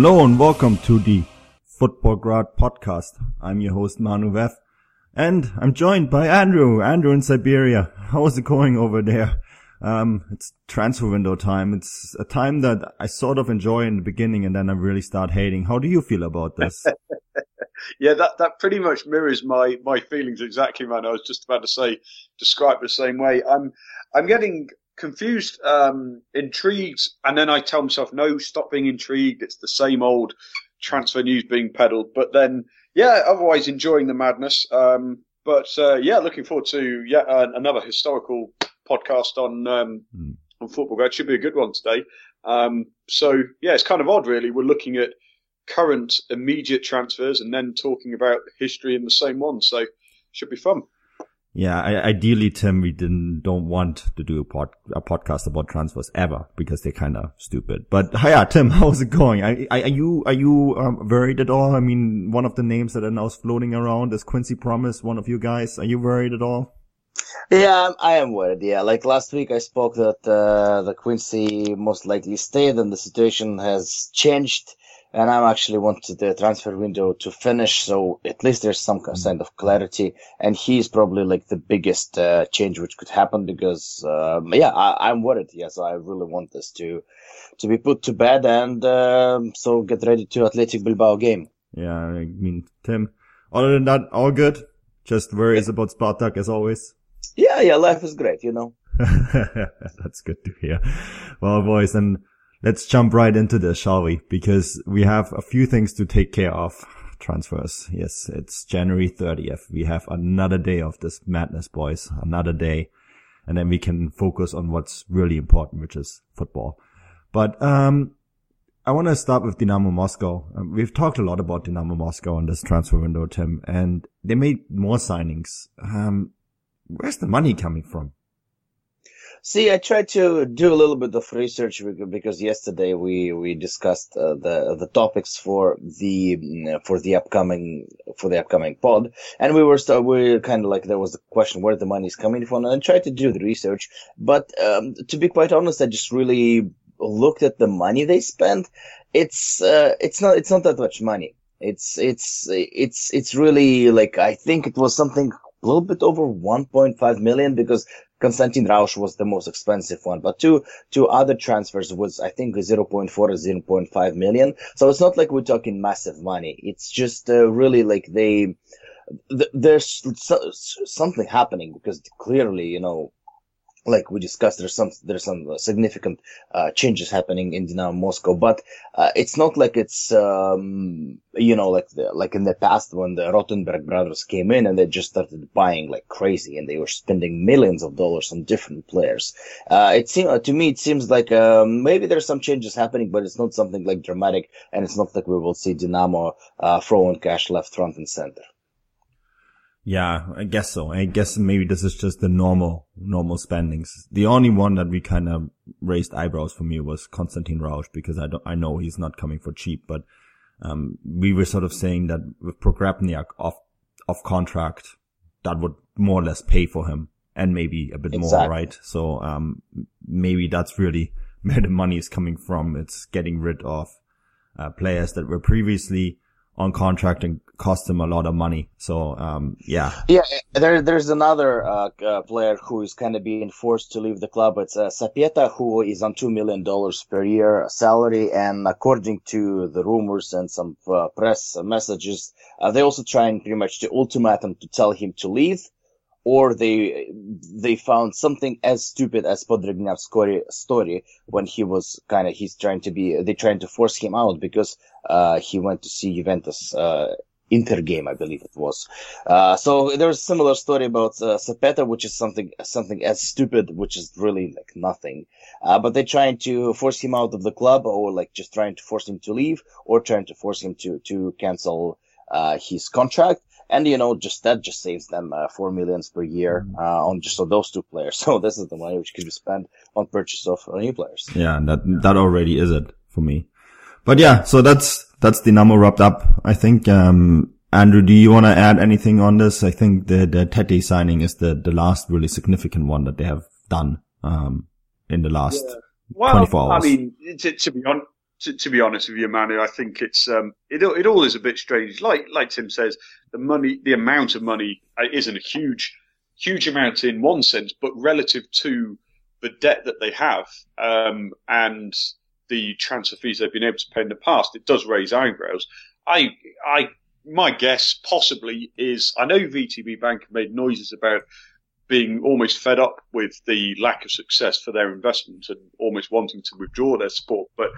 Hello and welcome to the Futbolgrad podcast. I'm your host Manu Veth and I'm joined by Andrew. Andrew in Siberia. How is it going over there? Um, it's transfer window time. It's a time that I sort of enjoy in the beginning and then I really start hating. How do you feel about this? yeah, that, that pretty much mirrors my, my feelings exactly, man. I was just about to say, describe the same way. I'm, I'm getting confused, um, intrigued, and then I tell myself, no, stop being intrigued. It's the same old transfer news being peddled. But then, yeah, otherwise enjoying the madness. Um, but uh, yeah, looking forward to yeah uh, another historical podcast on um, mm. on football. It should be a good one today. Um, so yeah, it's kind of odd, really. We're looking at current immediate transfers and then talking about history in the same one. So should be fun. Yeah, I, ideally, Tim, we didn't don't want to do a, pod, a podcast about transfers ever because they're kind of stupid. But yeah, Tim, how's it going? Are, are you are you um, worried at all? I mean, one of the names that are now floating around is Quincy Promes, one of you guys. Are you worried at all? Yeah, I am worried. Yeah, like last week, I spoke that uh, the Quincy most likely stayed, and the situation has changed and I'm actually wanted the transfer window to finish, so at least there's some kind of clarity. And he's probably like the biggest uh, change which could happen because, uh, yeah, I, am worried. Yeah, so I really want this to to be put to bed, and um, so get ready to Athletic Bilbao game. Yeah, I mean, Tim. Other than that, all good. Just worries yeah. about Spartak as always. Yeah, yeah, life is great, you know. That's good to hear. Well, boys, and let's jump right into this, shall we? Because we have a few things to take care of. Transfers. Yes, it's January 30th. We have another day of this madness, boys. Another day. And then we can focus on what's really important, which is football. But, um, I want to start with Dynamo Moscow. Um, we've talked a lot about Dynamo Moscow on this transfer window, Tim, and they made more signings. Um, where's the money coming from? See, I tried to do a little bit of research because yesterday we we discussed uh, the the topics for the mm, for the upcoming for the upcoming pod, and we were we kind of like there was the question where the money is coming from, and I tried to do the research, but um, to be quite honest, I just really looked at the money they spent. It's uh, it's not it's not that much money. It's it's it's it's really like I think it was something a little bit over 1.5 million because Konstantin Rausch was the most expensive one, but two two other transfers was I think 0.4 or 0.5 million. So it's not like we're talking massive money. It's just uh, really like they th- there's so, something happening because clearly you know like we discussed, there's some there's some significant uh, changes happening in Dynamo Moscow, but uh, it's not like it's um, you know like the, like in the past when the Rotenberg brothers came in and they just started buying like crazy and they were spending millions of dollars on different players. Uh, it seems to me it seems like um, maybe there's some changes happening, but it's not something like dramatic, and it's not like we will see Dynamo uh, throwing cash left, front, and center. Yeah, I guess so. I guess maybe this is just the normal, normal spendings. The only one that we kind of raised eyebrows for me was Konstantin Rausch because I don't, I know he's not coming for cheap, but, um, we were sort of saying that with Pogrebnyak off, off contract, that would more or less pay for him and maybe a bit exactly. more, right? So, um, maybe that's really where the money is coming from. It's getting rid of, uh, players that were previously, on contract and cost them a lot of money. So, um, yeah. Yeah, there, there's another, uh, uh, player who is kind of being forced to leave the club. It's, uh, Sapeta, who is on $2 million per year salary. And according to the rumors and some, uh, press messages, uh, they also trying pretty much to ultimatum to tell him to leave or they they found something as stupid as Pogrebnyak's story when he was kind of he's trying to be they trying to force him out because uh, he went to see Juventus uh, Inter game, I believe it was. Uh, so there's a similar story about uh, which is something something as stupid, which is really like nothing. Uh, but they're trying to force him out of the club, or like just trying to force him to leave, or trying to force him to to cancel uh, his contract and you know just that just saves them uh, four millions per year mm. uh, on just on those two players. So this is the money which could be spent on purchase of uh, new players. Yeah, that that already is it for me. But yeah, so that's that's Dynamo wrapped up. I think. Um, Andrew, do you want to add anything on this? I think the the Tete signing is the the last really significant one that they have done um, in the last yeah. well, 24 hours. I mean, to, to be on, to, to, be honest with you, Manu, I think it's um, it it all is a bit strange. Like like Tim says, the money, the amount of money uh, isn't a huge huge amount in one sense, but relative to the debt that they have um, and the transfer fees they've been able to pay in the past, it does raise eyebrows. I I my guess possibly is I know VTB Bank made noises about being almost fed up with the lack of success for their investment and almost wanting to withdraw their support. But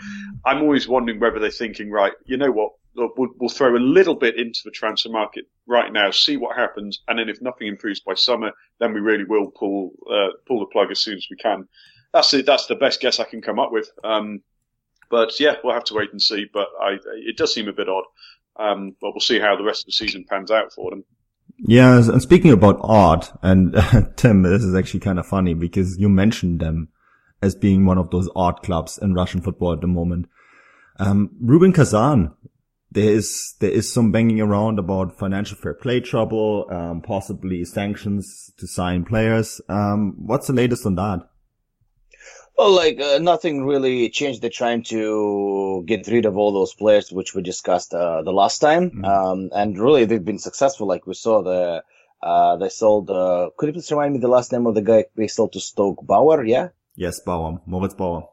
I'm always wondering whether they're thinking, right, you know what, look, we'll, we'll, throw a little bit into the transfer market right now, see what happens, and then if nothing improves by summer, then we really will pull uh, pull the plug as soon as we can. That's it. That's the best guess I can come up with. Um, but yeah, we'll have to wait and see. But I, it does seem a bit odd. Um, but we'll see how the rest of the season pans out for them. Yeah, and speaking about art, and uh, Tim, this is actually kind of funny because you mentioned them as being one of those art clubs in Russian football at the moment. Um, Rubin Kazan, there is there is some banging around about financial fair play trouble, um, possibly sanctions to sign players. Um, what's the latest on that? Well, like uh, nothing really changed. They're trying to get rid of all those players, which we discussed uh, the last time, mm-hmm. um, and really they've been successful. Like we saw the uh, they sold. Uh, could you please remind me the last name of the guy they sold to Stoke? Bauer, yeah. Yes, Bauer, Moritz Bauer.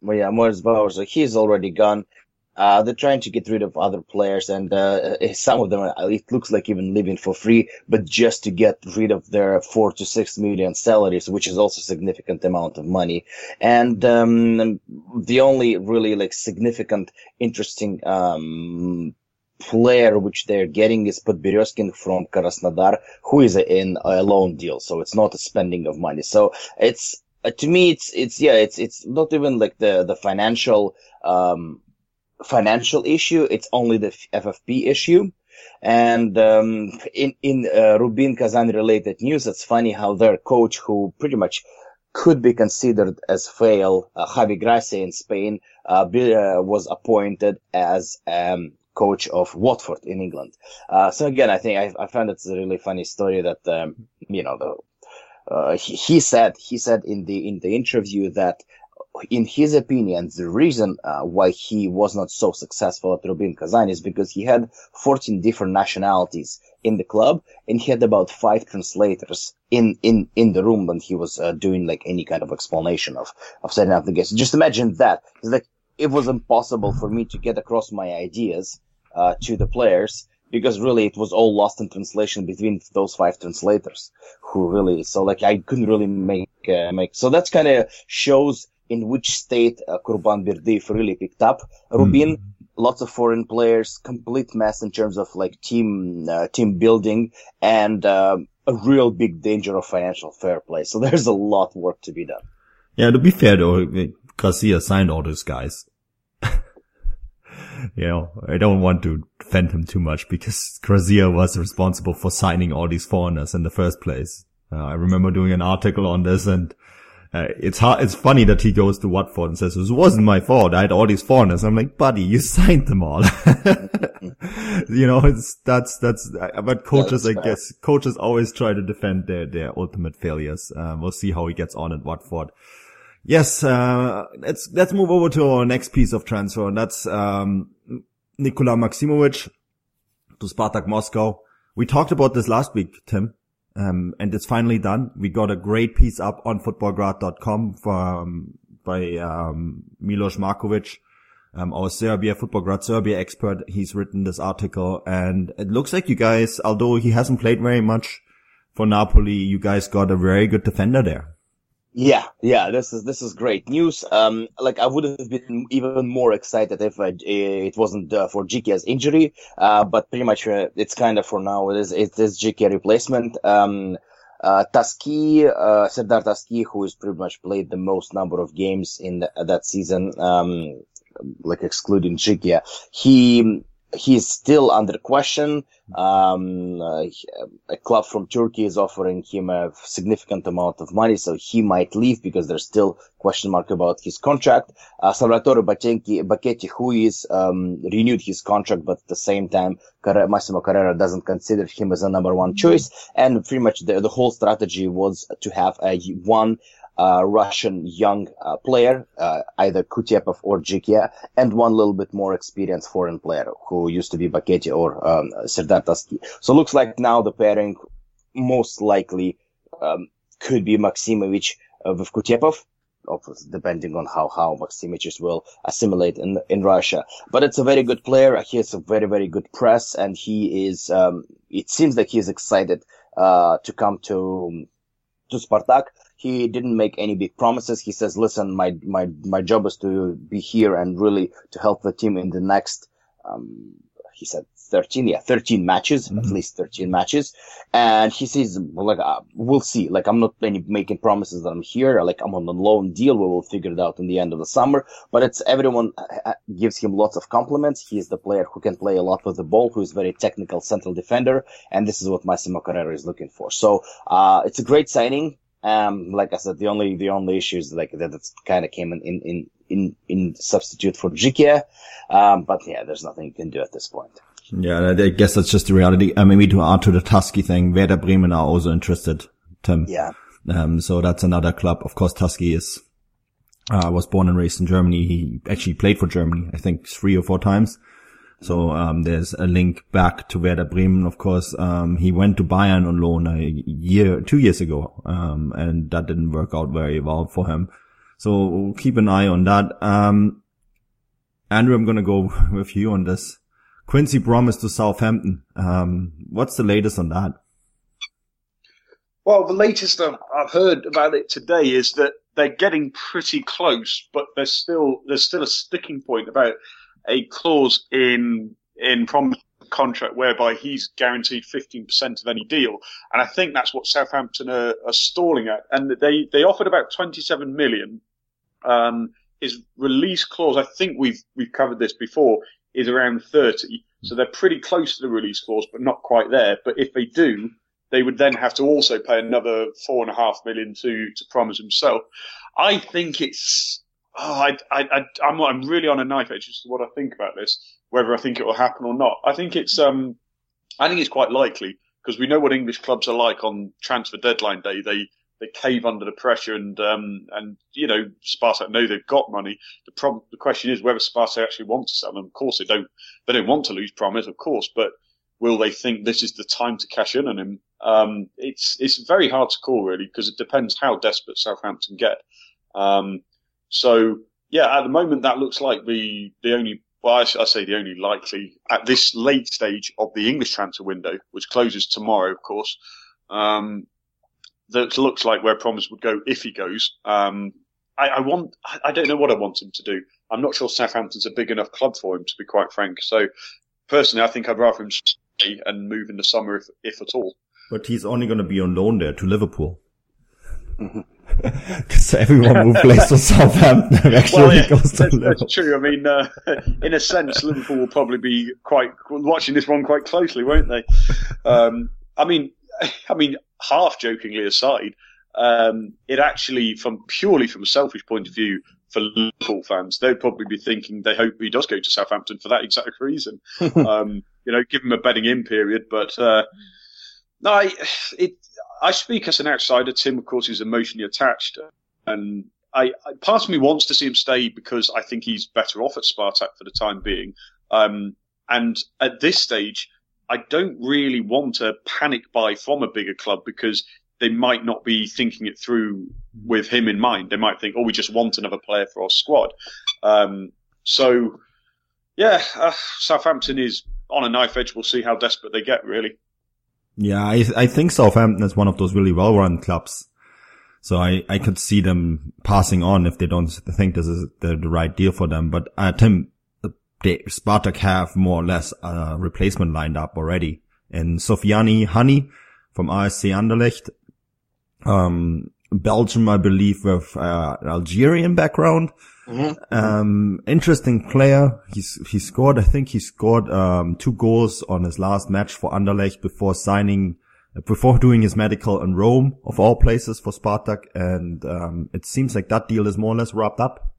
Well, yeah, Moritz Bauer. So he's already gone. Uh, they're trying to get rid of other players, and uh, some of them, uh, it looks like even living for free, but just to get rid of their four to six million salaries, which is also a significant amount of money. And um, the only really like significant, interesting um, player which they're getting is Podberezkin from Krasnodar, who is in a loan deal, so it's not a spending of money. So it's uh, to me, it's it's yeah, it's it's not even like the the financial um, financial issue. It's only the FFP issue. And um, in in uh, Rubin Kazan related news, it's funny how their coach, who pretty much could be considered as fail, uh, Javi Gracia in Spain, uh, be, uh, was appointed as um, coach of Watford in England. Uh, so again, I think I, I found it's a really funny story that um, you know the. Uh, he, he, said he said in the in the interview that in his opinion, the reason uh, why he was not so successful at Rubin Kazan is because he had 14 different nationalities in the club and he had about five translators in, in, in the room when he was uh, doing like any kind of explanation of, of setting up the. So just imagine that. It's like, it was impossible for me to get across my ideas, uh, to the players because really it was all lost in translation between those five translators who really, so like I couldn't really make, uh, make, so that's kind of shows in which state uh, Kurban Berdiyev really picked up. Rubin, mm. lots of foreign players, complete mess in terms of like team uh, team building and um, a real big danger of financial fair play. So there's a lot of work to be done. Yeah, to be fair though, Gracia signed all those guys. you know, I don't want to defend him too much because Gracia was responsible for signing all these foreigners in the first place. Uh, I remember doing an article on this and uh, it's hard, it's funny that he goes to Watford and says, it wasn't my fault. I had all these foreigners. I'm like, buddy, you signed them all. you know, it's, that's, that's, uh, but coaches, I guess, coaches always try to defend their, their ultimate failures. Uh, we'll see how he gets on at Watford. Yes, uh, let's, let's move over to our next piece of transfer. And that's, um, Nikola Maximovic to Spartak Moscow. We talked about this last week, Tim. Um, and it's finally done. We got a great piece up on futbolgrad.com from, by, um, Milos Markovic, um, our Serbia, Futbolgrad Serbia expert. He's written this article and it looks like you guys, although he hasn't played very much for Napoli, you guys got a very good defender there. Yeah, yeah, this is this is great news. Um, like I would have been even more excited if uh, it wasn't uh, for Djikia's injury. Uh, but pretty much uh, it's kind of for now. It is it is Djikia replacement. Um, uh, Tasci, uh, Serdar Tasci, who has pretty much played the most number of games in the, that season, um, like excluding Djikia, he he's still under question. Um, uh, a club from Turkey is offering him a significant amount of money, so he might leave because there's still question mark about his contract. Uh, Salvatore Bocchetti, who is um, renewed his contract, but at the same time, Massimo Carrera doesn't consider him as a number one choice. And pretty much the, the whole strategy was to have a one uh, Russian young uh, player, uh, either Kutepov or Jikia, and one little bit more experienced foreign player who used to be Bocchetti or um, Serdar Tasci. So looks like now the pairing most likely um, could be Maximovic uh, with Kutepov depending on how how Maximich will assimilate in in Russia. But it's a very good player. He has a very very good press, and he is. Um, it seems that he is excited uh, to come to to Spartak. He didn't make any big promises. He says, "Listen, my my my job is to be here and really to help the team in the next." Um, he said 13, yeah, 13 matches, mm-hmm. at least 13 matches. And he says, like, uh, we'll see. Like, I'm not any, making promises that I'm here. Like, I'm on a loan deal. We will figure it out in the end of the summer. But it's everyone uh, uh, gives him lots of compliments. He is the player who can play a lot with the ball, who is very technical central defender. And this is what Massimo Carrera is looking for. So, uh, it's a great signing. Um, like I said, the only, the only issue is like that it kind of came in, in, in, in, in substitute for Jikia. Um, but yeah, there's nothing you can do at this point. Yeah, I guess that's just the reality. I mean, we do add to the Tasci thing, Werder Bremen are also interested, Tim. Yeah. Um, so that's another club. Of course, Tasci is, uh, was born and raised in Germany. He actually played for Germany, I think three or four times. So, um, there's a link back to Werder Bremen. Of course, um, he went to Bayern on loan a year, two years ago. Um, and that didn't work out very well for him. So keep an eye on that. Um, Andrew, I'm going to go with you on this. Quincy Promes to Southampton. Um, what's the latest on that? Well, the latest I've heard about it today is that they're getting pretty close, but there's still there's still a sticking point about a clause in in Promes contract whereby he's guaranteed 15% of any deal. And I think that's what Southampton are, are stalling at. And they, they offered about 27 million. Um, his release clause, I think we've, we've covered this before, is around 30. So they're pretty close to the release clause, but not quite there. But if they do, they would then have to also pay another four and a half million to, to Promes himself. I think it's, oh, I, I, I, I'm, I'm really on a knife edge as to what I think about this, whether I think it will happen or not. I think it's, um, I think it's quite likely because we know what English clubs are like on transfer deadline day. They, they cave under the pressure and um, and you know Spartak know they've got money. The problem, the question is whether Spartak actually want to sell them. Of course, they don't. They don't want to lose Promes, of course, but will they think this is the time to cash in on him? Um, it's it's very hard to call really because it depends how desperate Southampton get. Um, so yeah, at the moment that looks like the the only well, I, I, say the only likely at this late stage of the English transfer window, which closes tomorrow, of course. Um, that looks like where Promes would go if he goes. Um, I, I, want, I don't know what I want him to do. I'm not sure Southampton's a big enough club for him, to be quite frank. So personally, I think I'd rather him stay and move in the summer if, if at all. But he's only going to be on loan there to Liverpool. Because everyone will plays for Southampton actually well, yeah, goes to that's, Liverpool. That's true. I mean, uh, in a sense, Liverpool will probably be quite watching this one quite closely, won't they? Um, I mean, I mean, half jokingly aside, um, it actually, from purely from a selfish point of view, for Liverpool fans, they'd probably be thinking they hope he does go to Southampton for that exact reason. um, you know, give him a betting in period. But uh, no, I, it, I speak as an outsider. Tim, of course, is emotionally attached, and I, I, part of me wants to see him stay because I think he's better off at Spartak for the time being. Um, and at this stage, I don't really want a panic buy from a bigger club because they might not be thinking it through with him in mind. They might think, oh, we just want another player for our squad. Um, so, yeah, uh, Southampton is on a knife edge. We'll see how desperate they get, really. Yeah, I, I think Southampton is one of those really well-run clubs. So I, I could see them passing on if they don't think this is the, the right deal for them. But uh, Tim, they, Spartak have more or less a replacement lined up already. And Sofiane Hanni from RSC Anderlecht, um, Belgium, I believe, with uh, Algerian background. Mm-hmm. Um, interesting player. He's, he scored, I think he scored, um, two goals on his last match for Anderlecht before signing, before doing his medical in Rome, of all places for Spartak. And, um, it seems like that deal is more or less wrapped up.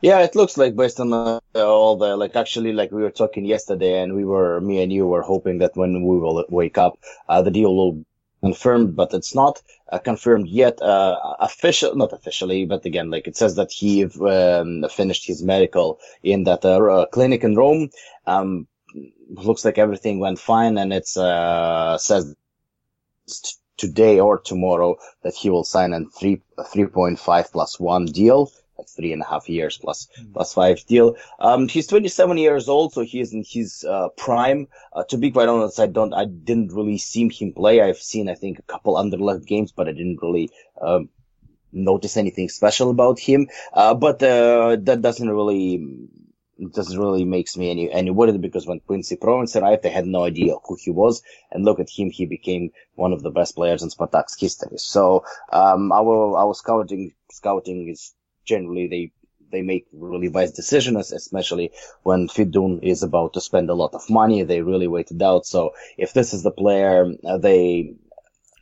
Yeah, it looks like based on uh, all the like actually like we were talking yesterday, and we were me and you were hoping that when we will wake up, uh, the deal will confirmed, but it's not uh, confirmed yet. Uh, official, not officially, but again, like it says that he um, finished his medical in that uh, clinic in Rome. Um, looks like everything went fine, and it's uh, says today or tomorrow that he will sign a three three point five plus one deal like three and a half years plus, mm. plus five deal. Um, he's 27 years old, so he is in his uh, prime. Uh, to be quite honest, I don't, I didn't really see him play. I've seen, I think, a couple Anderlecht games, but I didn't really um, notice anything special about him. Uh, but uh, that doesn't really doesn't really makes me any any worried because when Quincy Promes arrived, I had no idea who he was, and look at him, he became one of the best players in Spartak's history. So um, our our scouting scouting is generally they they make really wise decisions, especially when Fedun is about to spend a lot of money. They really wait it out. So if this is the player uh, they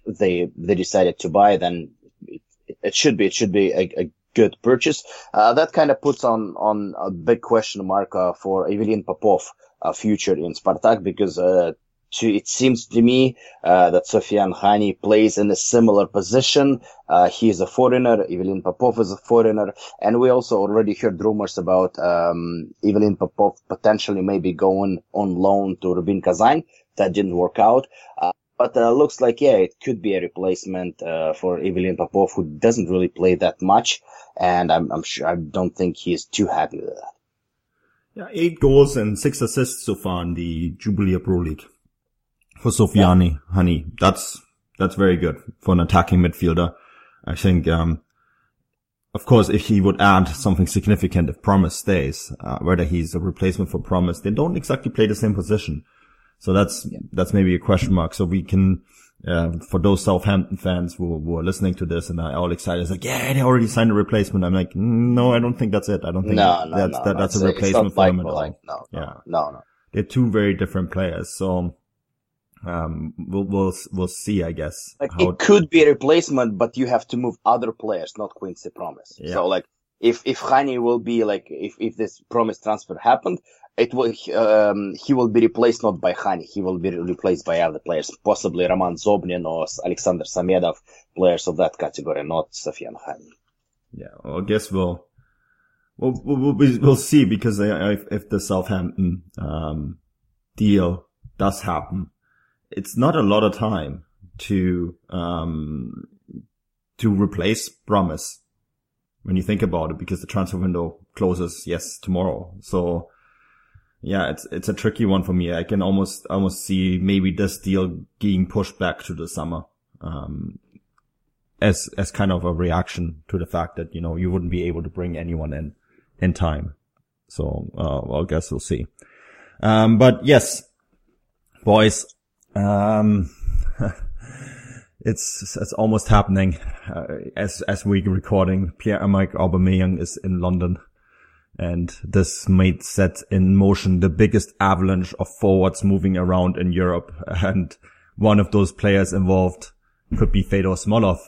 they they decided to buy, then it, it should be it should be a, a good purchase. Uh, that kind of puts on on a big question mark uh, for Ivelin Popov uh, future in Spartak because uh, to, it seems to me uh, that Sofiane Hanni plays in a similar position. Uh, he is a foreigner. Ivelin Popov is a foreigner. And we also already heard rumors about um, Ivelin Popov potentially maybe going on loan to Rubin Kazan. That didn't work out. Uh, but uh, looks like, yeah, it could be a replacement uh, for Ivelin Popov, who doesn't really play that much. And I'm, I'm sure, I don't think he's too happy with that. Yeah, eight goals and six assists so far in the Jupiler Pro League for Sofiane, yeah. honey. That's, that's very good for an attacking midfielder. I think, um, of course, if he would add something significant, if Promes stays, uh, whether he's a replacement for Promes, they don't exactly play the same position. So that's, yeah. that's maybe a question mark. So we can, uh, for those Southampton fans who, who, are listening to this and are all excited, it's like, yeah, they already signed a replacement. I'm like, no, I don't think that's it. I don't think no, no, that's, no, that, that's a replacement for him at all. No, yeah. no, no. They're two very different players. So, um, we'll we'll we'll see, I guess. Like it could be a replacement, but you have to move other players, not Quincy Promes. Yeah. So like if if Hanni will be like if if this Promes transfer happened, it will um, he will be replaced not by Hanni, he will be replaced by other players, possibly Roman Zobnin or Alexander Samedov, players of that category, not Sofiane Hanni. Yeah, well, I guess we'll we'll we'll, we'll see because if, if the Southampton um, deal does happen, it's not a lot of time to um, to replace Promes when you think about it, because the transfer window closes yes tomorrow. So yeah, it's it's a tricky one for me. I can almost almost see maybe this deal being pushed back to the summer. Um, as as kind of a reaction to the fact that you know you wouldn't be able to bring anyone in in time. So uh, well, I guess we'll see. Um, but yes, boys, um, it's it's almost happening uh, as as we're recording. Pierre Emerick Aubameyang is in London, and this might set in motion the biggest avalanche of forwards moving around in Europe. And one of those players involved could be Fedor Smolov.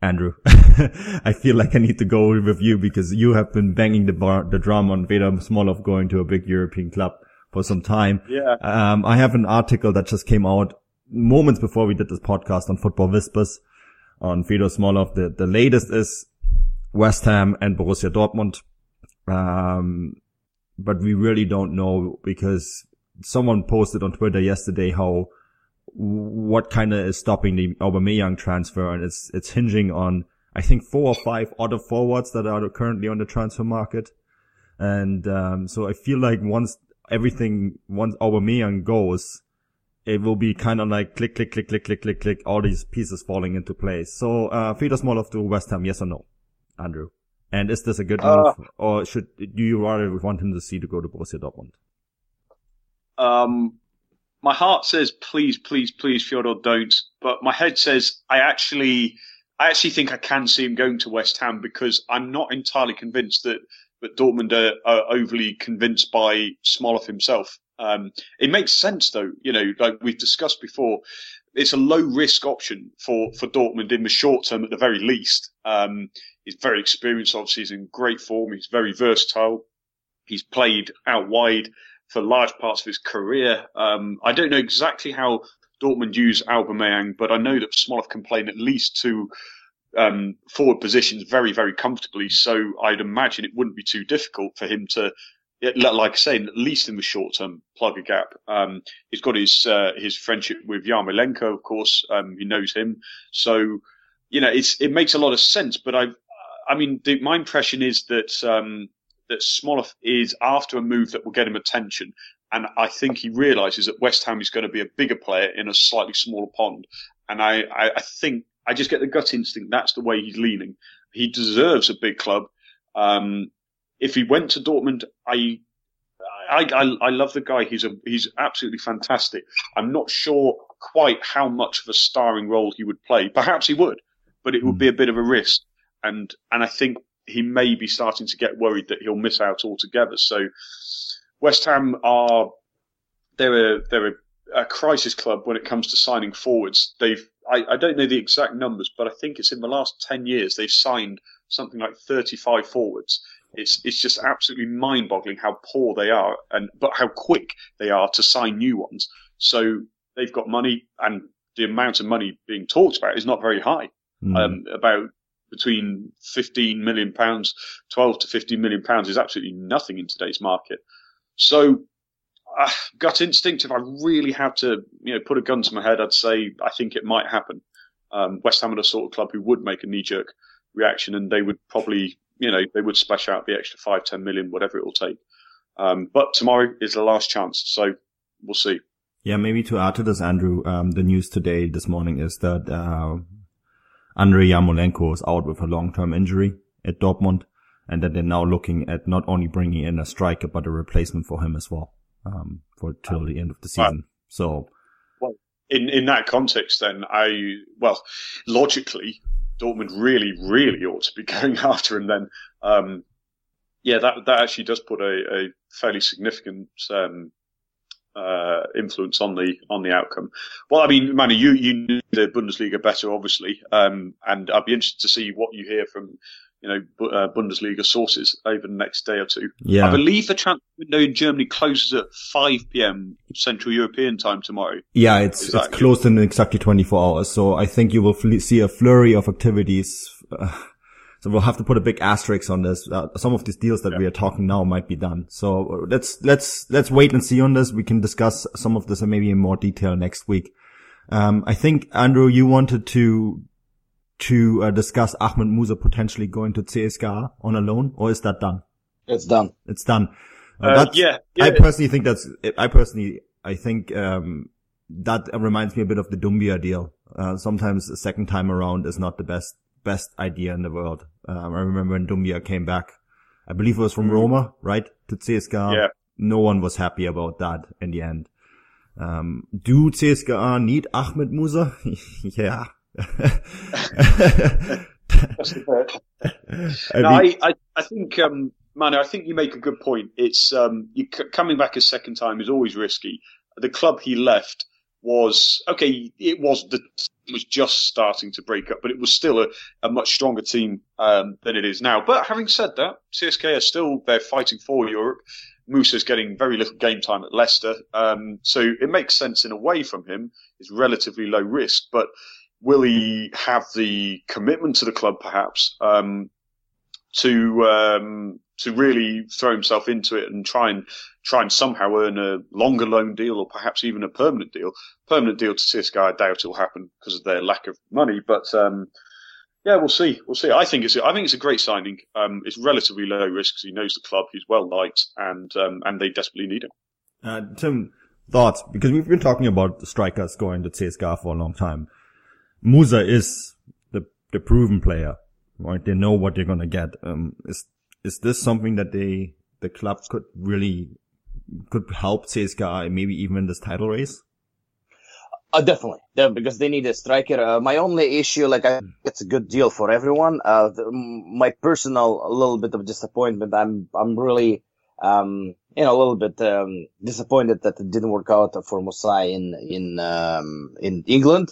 Andrew, I feel like I need to go with you because you have been banging the bar, the drum on Fedor Smolov going to a big European club for some time. Yeah. Um, I have an article that just came out moments before we did this podcast on Football Whispers on Fedor Smolov. The, the latest is West Ham and Borussia Dortmund. Um, but we really don't know because someone posted on Twitter yesterday how what kind of is stopping the Aubameyang transfer, and it's it's hinging on I think four or five other forwards that are currently on the transfer market, and um, so I feel like once everything once Aubameyang goes, it will be kind of like click, click, click, click, click, click, click, all these pieces falling into place. So, uh, Fedor Smolov to West Ham, yes or no, Andrew? And is this a good uh, move, or should do you rather want him to see to go to Borussia Dortmund? Um, my heart says please, please, please, Fyodor, don't. But my head says I actually, I actually think I can see him going to West Ham because I'm not entirely convinced that but Dortmund are, are overly convinced by Smolov himself. Um, it makes sense though, you know, like we've discussed before, it's a low risk option for, for Dortmund in the short term at the very least. Um, he's very experienced, obviously he's in great form. He's very versatile. He's played out wide for large parts of his career. Um, I don't know exactly how Dortmund use Aubameyang, but I know that Smolov can play in at least two um, forward positions very, very comfortably. So I'd imagine it wouldn't be too difficult for him to, like I say, at least in the short term, plug a gap. Um, he's got his uh, his friendship with Yarmolenko, of course. Um, he knows him, so you know it's it makes a lot of sense. But I, I mean, the, my impression is that um, that Smolov is after a move that will get him attention. And I think he realizes that West Ham is going to be a bigger player in a slightly smaller pond. And I, I, I think I just get the gut instinct that's the way he's leaning. He deserves a big club. Um, if he went to Dortmund, I, I, I, I love the guy. He's a, he's absolutely fantastic. I'm not sure quite how much of a starring role he would play. Perhaps he would, but it would be a bit of a risk. And, and I think he may be starting to get worried that he'll miss out altogether. So West Ham are, they're a, they're a, a crisis club when it comes to signing forwards. They've I, I don't know the exact numbers, but I think it's in the last 10 years they've signed something like 35 forwards. It's, it's just absolutely mind boggling how poor they are and, but how quick they are to sign new ones. So they've got money and the amount of money being talked about is not very high. Mm. Um, about between 15 million pounds, 12 to 15 million pounds is absolutely nothing in today's market. So uh, gut instinct, if I really have to, you know, put a gun to my head, I'd say I think it might happen. Um, West Ham are the sort of club who would make a knee-jerk reaction, and they would probably, you know, they would splash out the extra five, ten million, whatever it will take. Um, but tomorrow is the last chance, so we'll see. Yeah, maybe to add to this, Andrew, um, the news today, this morning, is that uh, Andrei Yarmolenko is out with a long-term injury at Dortmund, and that they're now looking at not only bringing in a striker but a replacement for him as well um, for till the end of the season. So, well, in in that context, then I well, logically, Dortmund really, really ought to be going after him. Then, um, yeah, that that actually does put a, a fairly significant um, uh, influence on the on the outcome. Well, I mean, Manny, you you knew the Bundesliga better, obviously, um, and I'd be interested to see what you hear from you know, uh, Bundesliga sources over the next day or two. Yeah. I believe the transfer window in Germany closes at 5 p.m. Central European time tomorrow. Yeah, it's, it's closed in exactly 24 hours. So I think you will fl- see a flurry of activities. Uh, so we'll have to put a big asterisk on this. Uh, some of these deals that yeah. we are talking now might be done. So let's, let's, let's wait and see on this. We can discuss some of this maybe in more detail next week. Um, I think Andrew, you wanted to to uh, discuss Ahmed Musa potentially going to CSKA on a loan, or is that done? It's done. It's done. Uh, uh yeah, yeah, I personally think that's. I personally, I think um, that reminds me a bit of the Doumbia deal. Uh, sometimes a second time around is not the best best idea in the world. Um, I remember when Doumbia came back. I believe it was from mm. Roma, right, to CSKA. Yeah. No one was happy about that in the end. Um, do CSKA need Ahmed Musa? yeah, no, I, I, I, think, um, Manu, I think you make a good point. It's um, you, coming back a second time is always risky. The club he left was okay. It was the was just starting to break up, but it was still a, a much stronger team um, than it is now. But having said that, CSK are still they're fighting for Europe. Musa's getting very little game time at Leicester, um, so it makes sense in a way from him. It's relatively low risk, but will he have the commitment to the club, perhaps, um, to um, to really throw himself into it and try and try and somehow earn a longer loan deal or perhaps even a permanent deal. Permanent deal to CSKA, I doubt it'll happen because of their lack of money, but. Um, yeah, we'll see. We'll see. I think it's. I think it's a great signing. Um, it's relatively low risk he knows the club. He's well liked, and um, and they desperately need him. Uh, Tim, thoughts because we've been talking about the strikers going to CSKA for a long time. Musa is the the proven player, right? They know what they're gonna get. Um, is is this something that they the club could really could help CSKA maybe even in this title race? Uh, definitely, yeah, because they need a striker. Uh, my only issue, like, I, it's a good deal for everyone. Uh, the, my personal, little bit of disappointment. I'm, I'm really, um, you know, a little bit um, disappointed that it didn't work out for Musai in in um, in England.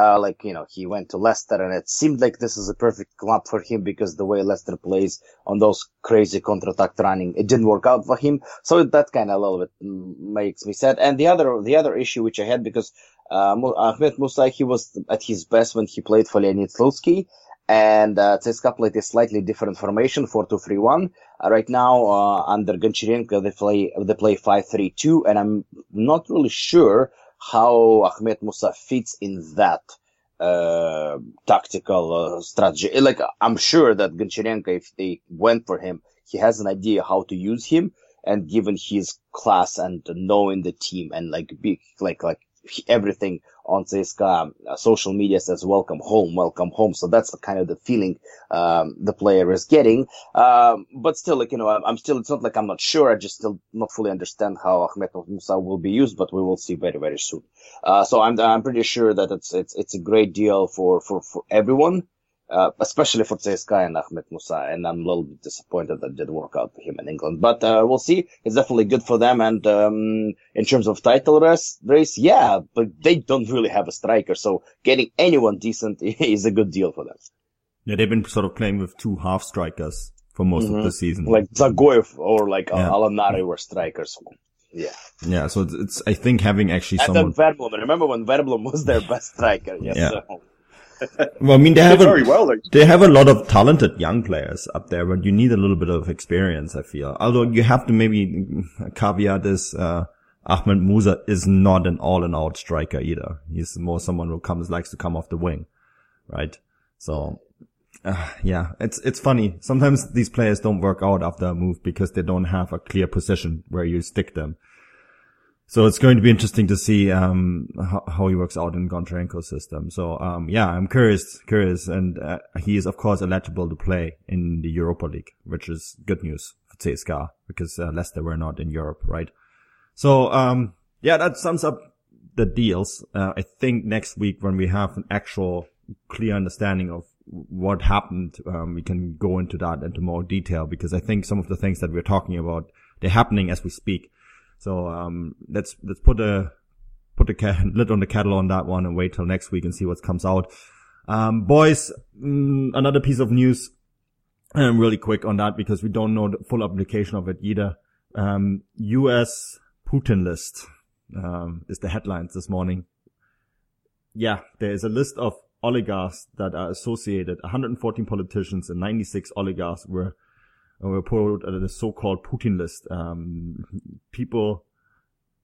Uh, like, you know, he went to Leicester and it seemed like this is a perfect club for him because the way Leicester plays on those crazy counter-attack running, it didn't work out for him. So that kind of a little bit makes me sad. And the other, the other issue which I had because, Uh, Ahmed Musa, he was at his best when he played for Leonid Slutsky. And uh, CSKA played a slightly different formation, 4-2-3-1. Uh, right now, uh, under Goncharenko, they play they play 5-3-2, and I'm not really sure how Ahmed Musa fits in that uh, tactical uh, strategy. Like, I'm sure that Goncharenko, if they went for him, he has an idea how to use him, and given his class and knowing the team and like be like like everything on CSKA uh, social media says welcome home, welcome home. So that's the kind of the feeling um, the player is getting. Um, but still, like you know, I'm, I'm, still. It's not like I'm not sure. I just still not fully understand how Ahmed Musa will be used, but we will see very very soon. Uh, so I'm I'm pretty sure that it's it's it's a great deal for for for everyone uh, especially for CSKA and Ahmed Musa. And I'm a little bit disappointed that didn't work out for him in England. But uh, we'll see. It's definitely good for them. And um, in terms of title race, race, yeah, but they don't really have a striker. So getting anyone decent is a good deal for them. Yeah, they've been sort of playing with two half strikers for most mm-hmm. of the season. Like Dzagoev or like yeah. Alanari were strikers. Yeah. Yeah. So it's, it's, I think having actually and someone. Wernbloom. Remember when Wernbloom was their best striker? Yes. Yeah. So well, I mean, they have a, very well. They have a lot of talented young players up there, but you need a little bit of experience. I feel, although you have to maybe caveat this: uh, Ahmed Musa is not an all-and-out striker either. He's more someone who comes likes to come off the wing, right? So, uh, yeah, it's it's funny. Sometimes these players don't work out after a move because they don't have a clear position where you stick them. So it's going to be interesting to see um, how, how, he works out in Goncharenko's system. So um, yeah, I'm curious, curious, and uh, he is of course eligible to play in the Europa League, which is good news for CSKA because uh, Leicester were not in Europe, right? So um, yeah, that sums up the deals. Uh, I think next week when we have an actual clear understanding of what happened, um, we can go into that into more detail because I think some of the things that we're talking about they're happening as we speak. So um, let's let's put a put the lid on the kettle on that one and wait till next week and see what comes out. Um, boys, mm, another piece of news. Um, really quick on that because we don't know the full application of it either. Um, U.S. Putin list um, is the headlines this morning. Yeah, there is a list of oligarchs that are associated. 114 politicians and 96 oligarchs were were put on the so-called Putin list. Um, people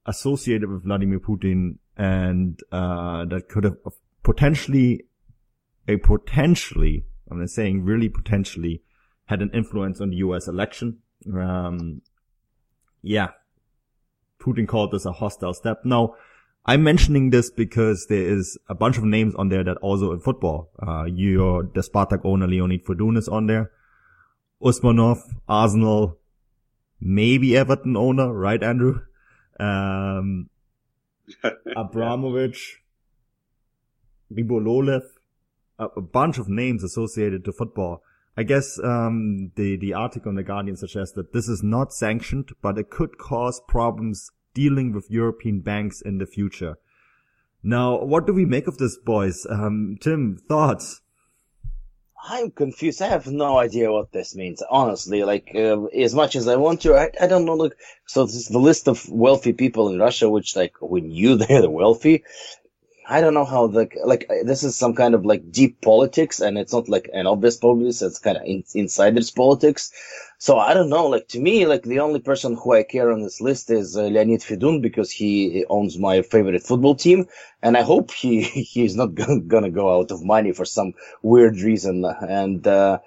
associated with Vladimir Putin and uh, that could have potentially a potentially I'm saying really potentially had an influence on the U.S. election. Um, yeah, Putin called this a hostile step. Now, I'm mentioning this because there is a bunch of names on there that also in football. Uh, your the Spartak owner Leonid Fedun is on there. Usmanov, Arsenal, maybe Everton owner, right, Andrew? Um, Abramovich, Rybolovlev, a, a, bunch of names associated to football. I guess um, the the article in the Guardian suggests that this is not sanctioned, but it could cause problems dealing with European banks in the future. Now, what do we make of this, boys? Um, Tim, thoughts? I'm confused. I have no idea what this means. Honestly, like uh, as much as I want to, I, I don't know. Look, so this is the list of wealthy people in Russia, which like we knew they're the wealthy. I don't know how the like this is some kind of like deep politics, and it's not like an obvious politics. It's kind of in, insiders politics. So I don't know. Like to me, like the only person who I care on this list is uh, Leonid Fedun because he owns my favorite football team, and I hope he he's not gonna, gonna go out of money for some weird reason. And uh,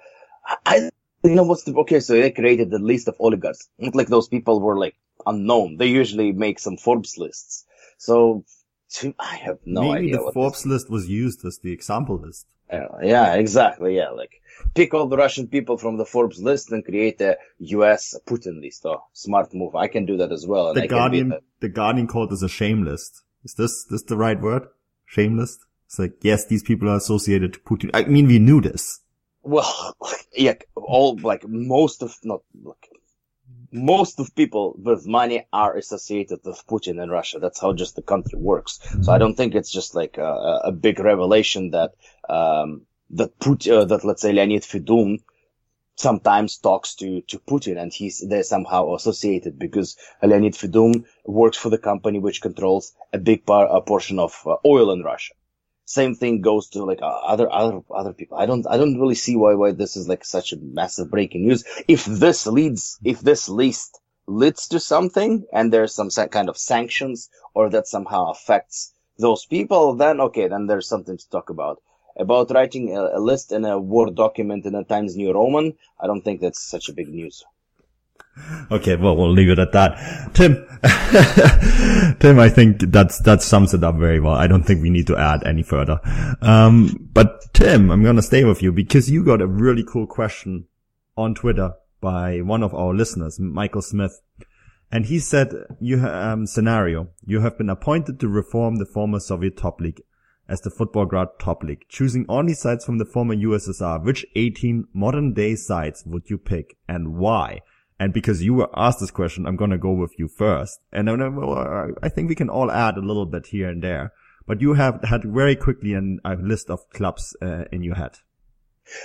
I, you know, what's the okay? So they created the list of oligarchs. Not like those people were like unknown. They usually make some Forbes lists. So I have no Maybe idea. Maybe the Forbes list was used as the example list. Uh, yeah, exactly. Yeah, like pick all the Russian people from the Forbes list and create a U.S. Putin list. Oh, smart move. I can do that as well. the Guardian, the Guardian called this a shame list. Is this this the right word? Shameless. It's like yes, these people are associated to Putin. I mean, we knew this. Well, yeah, all like most of not like most of people with money are associated with Putin and Russia. That's how just the country works. So I don't think it's just like a, a big revelation that um, that Putin, uh, that let's say Leonid Fedun sometimes talks to, to Putin and he's they're somehow associated because Leonid Fedun works for the company which controls a big part, a portion of uh, oil in Russia. Same thing goes to like uh, other, other, other people. I don't, I don't really see why, why this is like such a massive breaking news. If this leads, if this list leads to something and there's some kind of sanctions or that somehow affects those people, then okay, then there's something to talk about about writing a, a, list in a Word document in a Times New Roman, I don't think that's such a big news. Okay, well, we'll leave it at that. Tim, Tim, I think that's, that sums it up very well. I don't think we need to add any further. Um, but Tim, I'm going to stay with you because you got a really cool question on Twitter by one of our listeners, Michael Smith. And he said, you, um, scenario, you have been appointed to reform the former Soviet top league as the Futbolgrad top league, choosing only sides from the former USSR. Which 18 modern day sides would you pick and why? And because you were asked this question, I'm going to go with you first. And I think we can all add a little bit here and there, but you have had very quickly a list of clubs uh, in your head.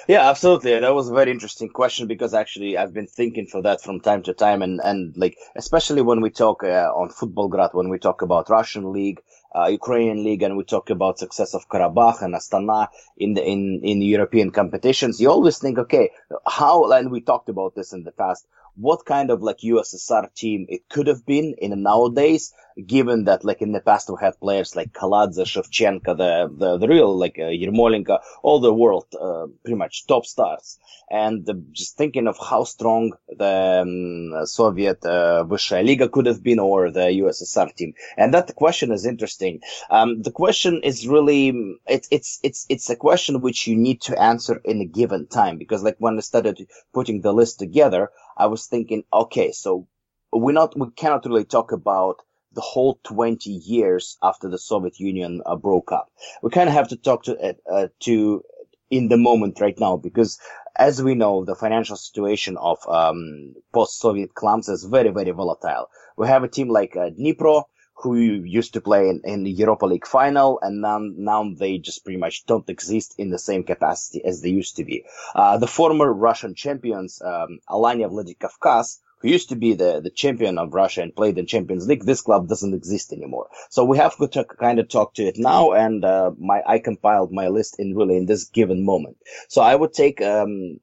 Yeah, absolutely. That was a very interesting question because actually I've been thinking for that from time to time and, and like, especially when we talk uh, on Futbolgrad, when we talk about Russian league, uh, Ukrainian league and we talk about success of Karabakh and Astana in the, in, in European competitions, you always think, okay, how, and we talked about this in the past, what kind of like USSR team it could have been in nowadays, given that like in the past we had players like Kaladze, Shevchenko, the, the, the real like uh, all the world, uh, pretty much top stars. And uh, just thinking of how strong the um, Soviet uh, Vysshaya Liga could have been or the USSR team. And that question is interesting. Um, the question is really, it, it's, it's, it's a question which you need to answer in a given time because like when I started putting the list together, I was thinking, okay, so we not, we cannot really talk about the whole 20 years after the Soviet Union uh, broke up. We kind of have to talk to, uh, uh, to in the moment right now because as we know, the financial situation of um, post-Soviet clubs is very, very volatile. We have a team like uh, Dnipro, who used to play in, in, the Europa League final, and now, now they just pretty much don't exist in the same capacity as they used to be. Uh, the former Russian champions, um, Alania Vladikavkaz, who used to be the, the champion of Russia and played in Champions League, this club doesn't exist anymore. So we have to kind of talk to it now, and uh, my I compiled my list in really in this given moment. So I would take um,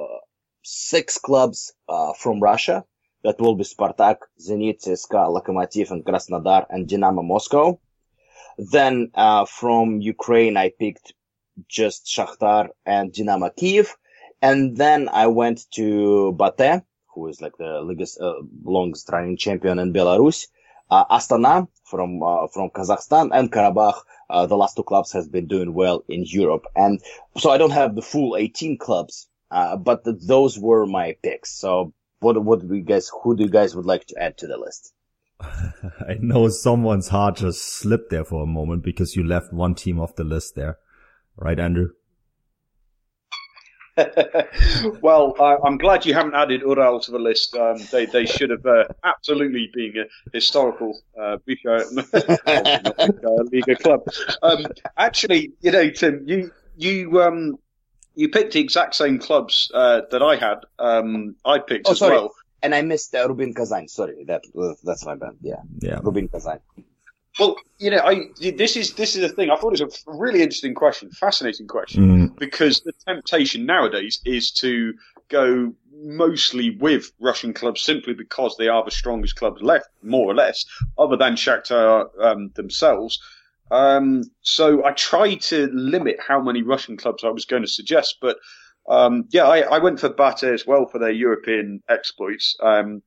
uh, six clubs uh, from Russia that will be Spartak, Zenit, CSKA, Lokomotiv, and Krasnodar, and Dynamo Moscow. Then uh, from Ukraine, I picked just Shakhtar and Dynamo Kiev. And then I went to Bate, who is like the longest, uh, longest running champion in Belarus. Uh, Astana from uh, from Kazakhstan and Karabakh. Uh, the last two clubs has been doing well in Europe, and so I don't have the full 18 clubs, uh, but the, those were my picks. So what what do you guys who do you guys would like to add to the list? I know someone's heart just slipped there for a moment because you left one team off the list there, right, Andrew? well, I, am glad you haven't added Ural to the list. Um, they they should have uh, absolutely been a historical uh, Liga club. Um, actually, you know, Tim, you you um, you picked the exact same clubs uh, that I had. Um, I picked oh, as sorry. well. And I missed uh, Rubin Kazan. Sorry, that uh, that's my bad. Yeah, yeah, Rubin Kazan. Well, you know, I this is this is a thing. I thought it was a really interesting question, fascinating question, mm. because the temptation nowadays is to go mostly with Russian clubs simply because they are the strongest clubs left, more or less, other than Shakhtar um, themselves. Um, so I tried to limit how many Russian clubs I was going to suggest, but um, yeah, I, I, went for Bate as well for their European exploits. Um,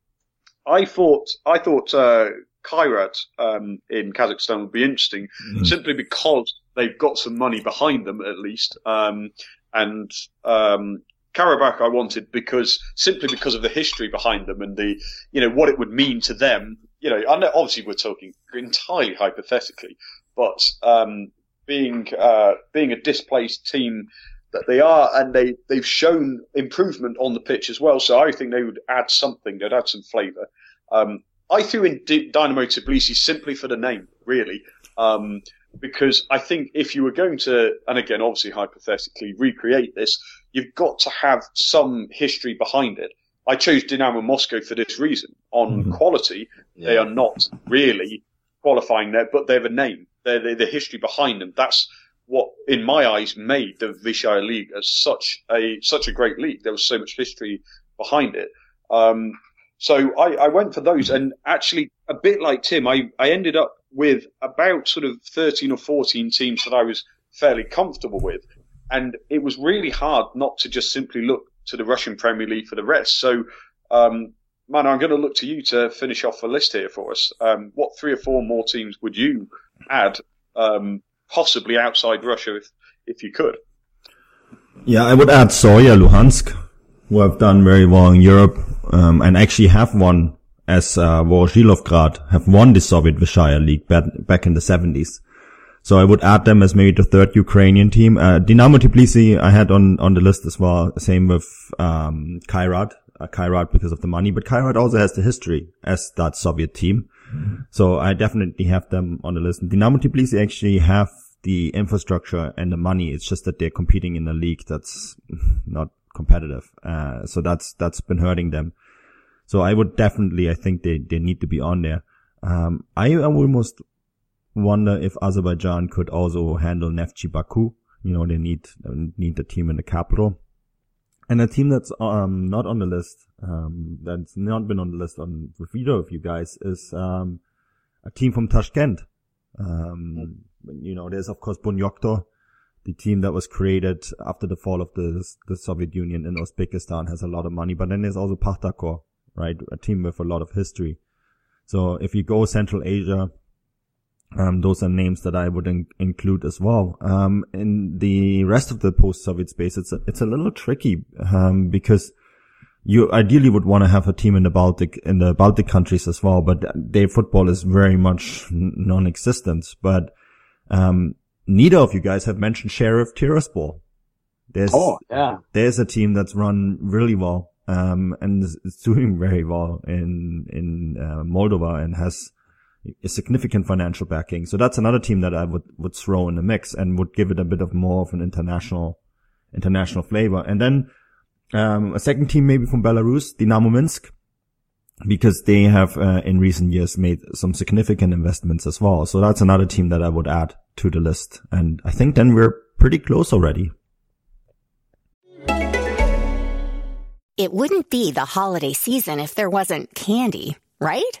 I thought I thought uh, Kairat um, in Kazakhstan would be interesting, mm. simply because they've got some money behind them at least, um, and um, Karabakh I wanted because simply because of the history behind them and the you know what it would mean to them. You know, obviously we're talking entirely hypothetically, but um, being uh, being a displaced team that they are, and they they've shown improvement on the pitch as well. So I think they would add something. They'd add some flavour. Um, I threw in D- Dynamo Tbilisi simply for the name, really. Um, because I think if you were going to, and again, obviously hypothetically recreate this, you've got to have some history behind it. I chose Dynamo Moscow for this reason. On mm-hmm. quality, yeah. they are not really qualifying there, but they have a name. They're, the history behind them. That's what, in my eyes, made the Vysshaya League as such a such a great league. There was so much history behind it. Um, so I, I went for those, and actually, a bit like Tim, I, I ended up with about sort of 13 or 14 teams that I was fairly comfortable with. And it was really hard not to just simply look to the Russian Premier League for the rest. So, um, man, I'm going to look to you to finish off the list here for us. Um, what three or four more teams would you add, um, possibly outside Russia if, if you could? Yeah, I would add Zorya Luhansk, who have done very well in Europe, um, and actually have won as uh, have won the Soviet Vysshaya League back, back in the 70s. So I would add them as maybe the third Ukrainian team. Uh, Dynamo Tbilisi I had on, on the list as well. Same with, um, Kairat, uh, Kairat because of the money, but Kairat also has the history as that Soviet team. So I definitely have them on the list. Dynamo Tbilisi actually have the infrastructure and the money. It's just that they're competing in a league that's not competitive. Uh, so that's, that's been hurting them. So I would definitely, I think they, they need to be on there. Um, I almost wonder if Azerbaijan could also handle Neftchi Baku. You know, they need, need the team in the capital. And a team that's, um, not on the list, um, that's not been on the list on with either of you guys is, um, a team from Tashkent. Um, you know, there's of course Bunyodkor, the team that was created after the fall of the, the Soviet Union in Uzbekistan has a lot of money, but then there's also Pakhtakor, right? A team with a lot of history. So if you go Central Asia, um, those are names that I would in- include as well. Um, in the rest of the post-Soviet space, it's a, it's a little tricky, um, because you ideally would want to have a team in the Baltic, in the Baltic countries as well, but their football is very much non-existent. But, um, neither of you guys have mentioned Sheriff Tiraspol. There's, oh, yeah. There's a team that's run really well um, and is doing very well in in uh, Moldova and has a significant financial backing. So that's another team that I would would throw in the mix and would give it a bit of more of an international international flavor. And then um, a second team maybe from Belarus, Dynamo Minsk, because they have uh, in recent years made some significant investments as well. So that's another team that I would add to the list. And I think then we're pretty close already. It wouldn't be the holiday season if there wasn't candy, right?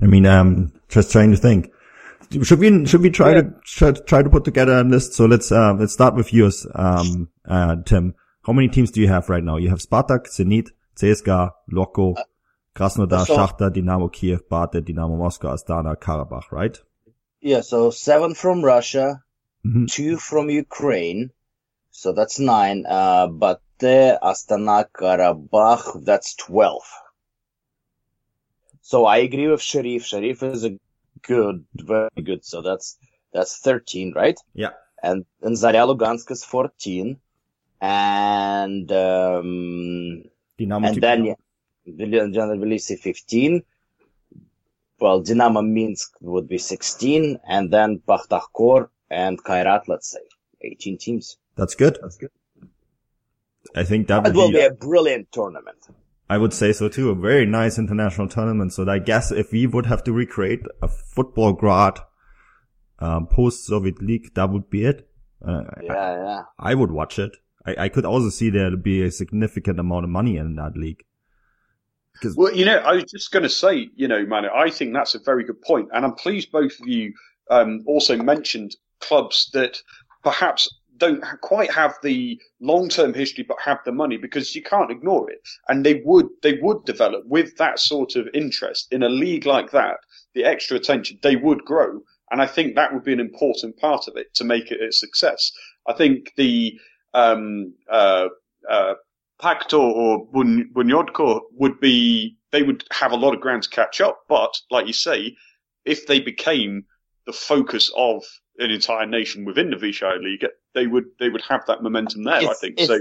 I mean, um, just trying to think. Should we should we try yeah. to try, try, to put together a list? So let's uh, let's start with yours, um, uh, Tim. How many teams do you have right now? You have Spartak, Zenit, CSKA, Loko, Krasnodar, so, Shakhtar, Dynamo Kiev, Bate, Dynamo Moscow, Astana, Karabakh, right? Yeah. So seven from Russia, mm-hmm. two from Ukraine. So that's nine. Uh, but Astana, Karabakh, that's twelve. So I agree with Sheriff. Sheriff is a good, very good. So that's that's 13, right? Yeah. And and Zarya Lugansk is 14, and um, Dynamo and then yeah, Tbilisi 15. Well, Dynamo Minsk would be 16, and then Pakhtakor and Kairat, let's say, 18 teams. That's good. That's good. I think that, that will be, be a brilliant tournament. I would say so too. A very nice international tournament. So I guess if we would have to recreate a Futbolgrad um, post-Soviet league, that would be it. Uh, yeah, I, yeah. I would watch it. I, I could also see there to be a significant amount of money in that league. Well, you know, I was just going to say, you know, man, I think that's a very good point, and I'm pleased both of you um, also mentioned clubs that perhaps don't quite have the long-term history, but have the money because you can't ignore it. And they would, they would develop with that sort of interest in a league like that, the extra attention, they would grow. And I think that would be an important part of it to make it a success. I think the um, uh, uh, or Bunyodkor would be, they would have a lot of ground to catch up. But like you say, if they became the focus of an entire nation within the Vysshaya League, they would they would have that momentum there. It's, I think so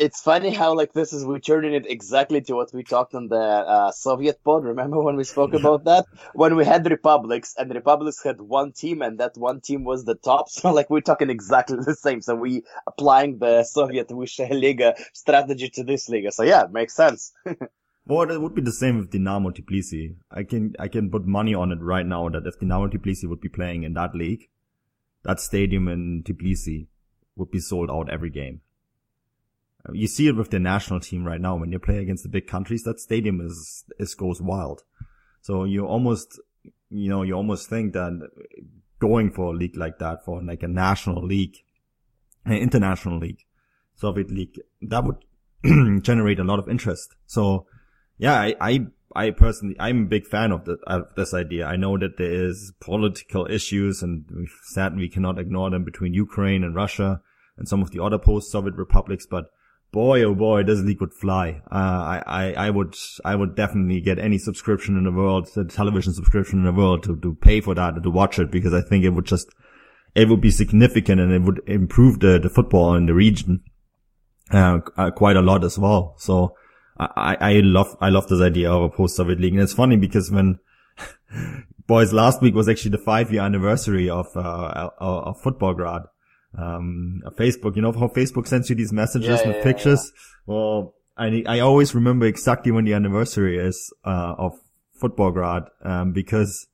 it's funny how like this is returning it exactly to what we talked on the uh, Soviet pod. Remember when we spoke about that? When we had republics and republics had one team and that one team was the top. So like we're talking exactly the same. So we applying the Soviet Vysshaya Liga strategy to this Liga. So yeah, it makes sense. well, it would be the same with Dinamo Tbilisi. I can I can put money on it right now that if Dinamo Tbilisi would be playing in that league, that stadium in Tbilisi would be sold out every game. Uh, you see it with the national team right now. When you play against the big countries, that stadium is, is goes wild. So you almost, you know, you almost think that going for a league like that, for like a national league, an international league, Soviet league, that would generate a lot of interest. So yeah, I, I, I personally, I'm a big fan of, the, of this idea. I know that there is political issues and said we cannot ignore them between Ukraine and Russia and some of the other post-Soviet republics, but boy, oh boy, this league would fly. Uh, I, I, I would, I would definitely get any subscription in the world, the television subscription in the world to, to pay for that and to watch it because I think it would just, it would be significant and it would improve the, the football in the region, uh, uh, quite a lot as well. So I, I love, I love this idea of a post-Soviet league. And it's funny because when, boys, last week was actually the five year anniversary of, uh, of grad, um, Facebook, you know how Facebook sends you these messages yeah, with yeah, pictures? Yeah. Well, I, I always remember exactly when the anniversary is, uh, of Futbolgrad, um, because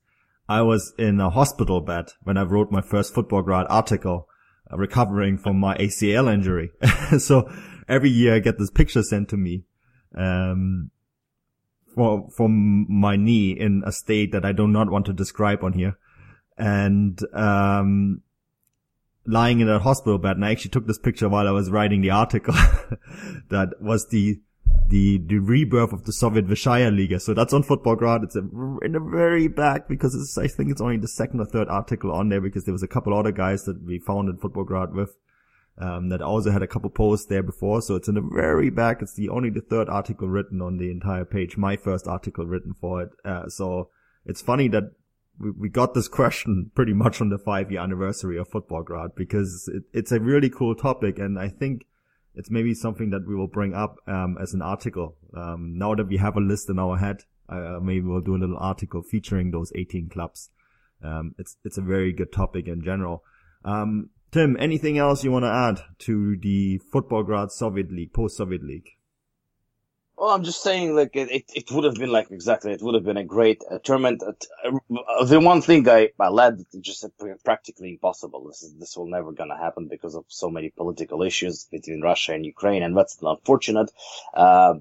I was in a hospital bed when I wrote my first Futbolgrad article, uh, recovering from my ACL injury. so every year I get this picture sent to me, um, for, from my knee in a state that I do not want to describe on here. And, um, lying in a hospital bed. And I actually took this picture while I was writing the article that was the, the, the rebirth of the Soviet Vysshaya Liga. So that's on Futbolgrad. It's a, in the very back because it's, I think it's only the second or third article on there because there was a couple other guys that we found in Futbolgrad with. Um, that also had a couple posts there before. So it's in the very back. It's the only the third article written on the entire page. My first article written for it. Uh, so it's funny that we, we got this question pretty much on the five year anniversary of Futbolgrad because it, it's a really cool topic. And I think it's maybe something that we will bring up, um, as an article. Um, now that we have a list in our head, uh, maybe we'll do a little article featuring those 18 clubs. Um, it's, it's a very good topic in general. Um, Tim, anything else you want to add to the Futbolgrad Soviet League, post-Soviet League? Well, I'm just saying, like it, it, would have been like exactly. It would have been a great uh, tournament. Uh, the one thing I, I led just practically impossible. This is this will never gonna happen because of so many political issues between Russia and Ukraine, and that's unfortunate. Uh,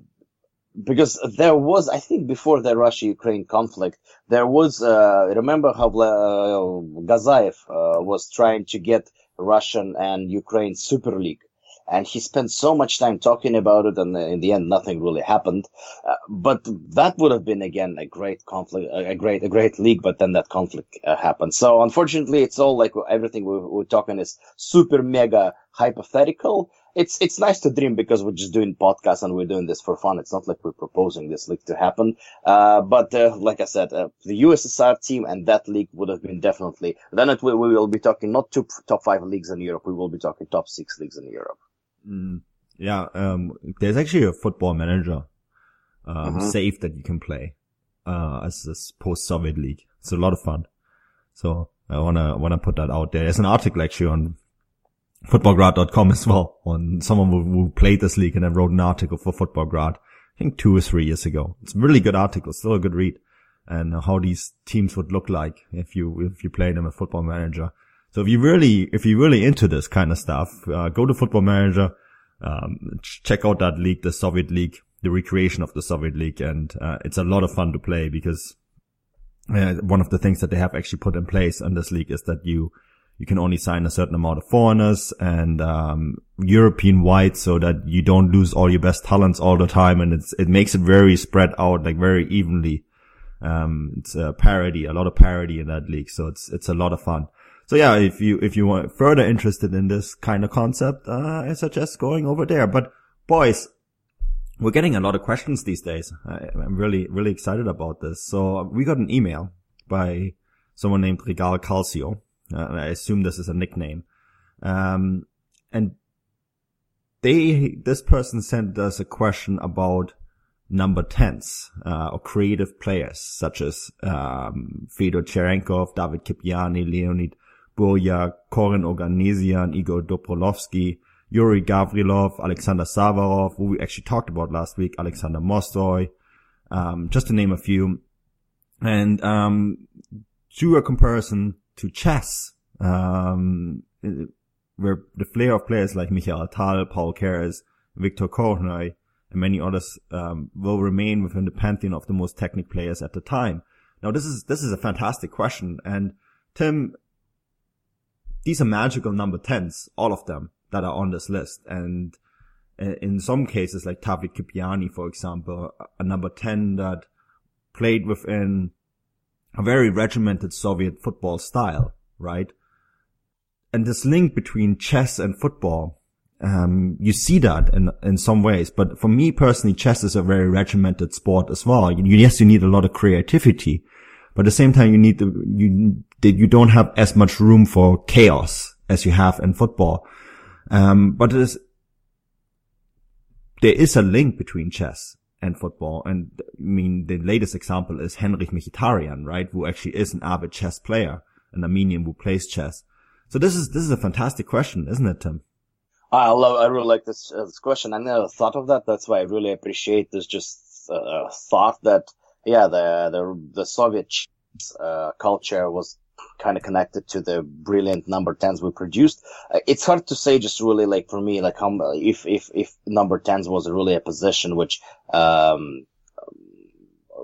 because there was, I think, before the Russia-Ukraine conflict, there was. Uh, remember how uh, Gazayev uh, was trying to get Russian and Ukraine Super League and he spent so much time talking about it, and in the end, nothing really happened. Uh, but that would have been again a great conflict, a great, a great league. But then that conflict uh, happened. So unfortunately, it's all like everything we, we're talking is super mega hypothetical. It's it's nice to dream because we're just doing podcasts and we're doing this for fun. It's not like we're proposing this league to happen. Uh, but uh, like I said, uh, the USSR team and that league would have been definitely. Then it, we, we will be talking not two top five leagues in Europe. We will be talking top six leagues in Europe. Mm, yeah, um, there's actually a football manager, um, mm-hmm. safe that you can play, uh, as this post-Soviet league. It's a lot of fun. So I wanna, wanna put that out there. There's an article actually on futbolgrad.com as well on someone who, who played this league and then wrote an article for Futbolgrad, I think two or three years ago. It's a really good article, still a good read and how these teams would look like if you, if you play them a football manager. So if you really, if you're really into this kind of stuff, uh, go to Football Manager, um, check out that league, the Soviet League, the recreation of the Soviet League, and uh, it's a lot of fun to play because uh, one of the things that they have actually put in place in this league is that you you can only sign a certain amount of foreigners and um, European wide, so that you don't lose all your best talents all the time, and it's it makes it very spread out, like very evenly Um, it's a parody, a lot of parody in that league. So it's, it's a lot of fun. So yeah, if you, if you want further interested in this kind of concept, uh, I suggest going over there. But boys, we're getting a lot of questions these days. I, am really, really excited about this. So we got an email by someone named Regal Calcio. Uh, I assume this is a nickname. Um, and they, this person sent us a question about number 10s, uh, or creative players such as, um, Fedor Cherenkov, David Kipiani, Leonid Buryak, Khoren Oganesian, Igor Dobrovolsky, Yuri Gavrilov, Alexander Zavarov, who we actually talked about last week, Alexander Mostovoy, um, just to name a few. And, um, a comparison to chess, um, where the flair of players like Michael Tal, Paul Keres, Viktor Korchnoi, and many others, um, will remain within the pantheon of the most technical players at the time. Now, this is, this is a fantastic question. And Tim, these are magical number 10s, all of them that are on this list. And in some cases, like David Kipiani, for example, a number 10 that played within a very regimented Soviet football style, right? And this link between chess and football, um, you see that in, in some ways. But for me personally, chess is a very regimented sport as well. yes, you need a lot of creativity, but at the same time, you need to, you, you don't have as much room for chaos as you have in football. Um, but there is a link between chess and football. And I mean, the latest example is Henrik Mkhitaryan, right? Who actually is an avid chess player, an Armenian who plays chess. So this is, this is a fantastic question, isn't it, Tim? I love, I really like this, uh, this question. I never thought of that. That's why I really appreciate this just uh, thought that, yeah, the, the, the Soviet uh, culture was kind of connected to the brilliant number 10s we produced. Uh, it's hard to say just really like for me, like how, if, if, if number 10s was really a position which, um,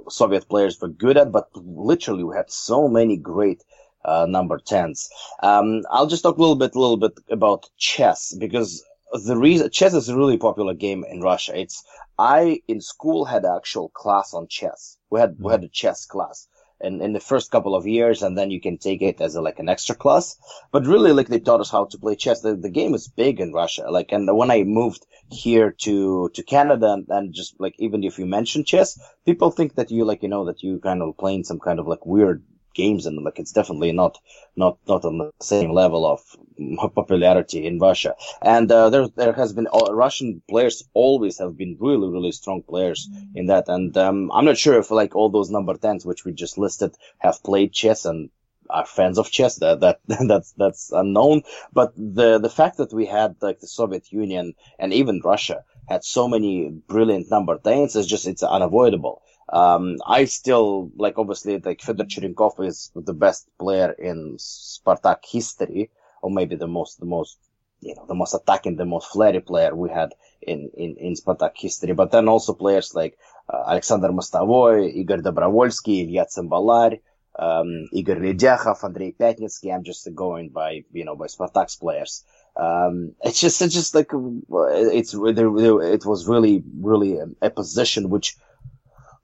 Soviet players were good at, but literally we had so many great, uh, number 10s. Um, I'll just talk a little bit, a little bit about chess because the reason chess is a really popular game in Russia. It's, I in school had actual class on chess. We had, we had a chess class in, in the first couple of years and then you can take it as a, like an extra class. But really, like they taught us how to play chess. The, the game is big in Russia. Like, and when I moved here to, to Canada and, and just like, even if you mention chess, people think that you like, you know, that you kind of playing some kind of like weird games and like it's definitely not not not on the same level of popularity in Russia. And uh, there there has been uh, Russian players always have been really really strong players in that. And um, I'm not sure if like all those number tens which we just listed have played chess and are fans of chess. That that that's that's unknown. But the the fact that we had like the Soviet Union and even Russia had so many brilliant number tens is just it's unavoidable. Um, I still like obviously like Fedor Cherenkov is the best player in Spartak history, or maybe the most the most you know the most attacking, the most flary player we had in in in Spartak history. But then also players like uh, Alexander Mostovoy, Igor Dobrovolsky, Ilya Tsymbalar, um, Igor Ledyakov, Andrei Pyatnitsky. I'm just going by you know by Spartak's players. Um, it's just it's just like it's it was really really a position which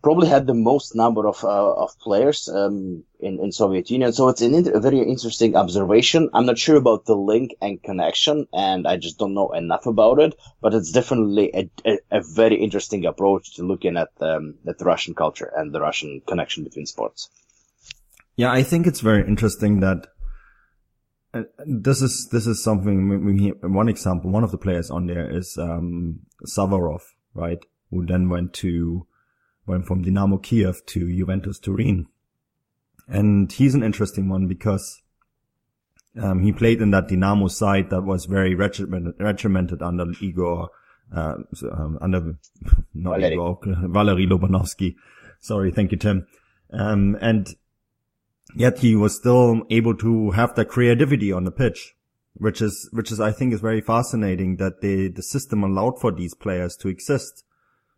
probably had the most number of uh, of players um, in in Soviet Union. So it's an, a very interesting observation. I'm not sure about the link and connection, and I just don't know enough about it. But it's definitely a, a, a very interesting approach to looking at um, at the Russian culture and the Russian connection between sports. Yeah, I think it's very interesting that. Uh, this is this is something. One example, one of the players on there is um, Zavarov, right? Who then went to went from Dynamo Kiev to Juventus Turin. And he's an interesting one because um, he played in that Dynamo side that was very regimented, regimented under Igor, uh, um, under, not Valery. Igor, Valery Lobanovsky. Sorry. Thank you, Tim. Um, and yet he was still able to have that creativity on the pitch, which is, which is, I think is very fascinating that the, the system allowed for these players to exist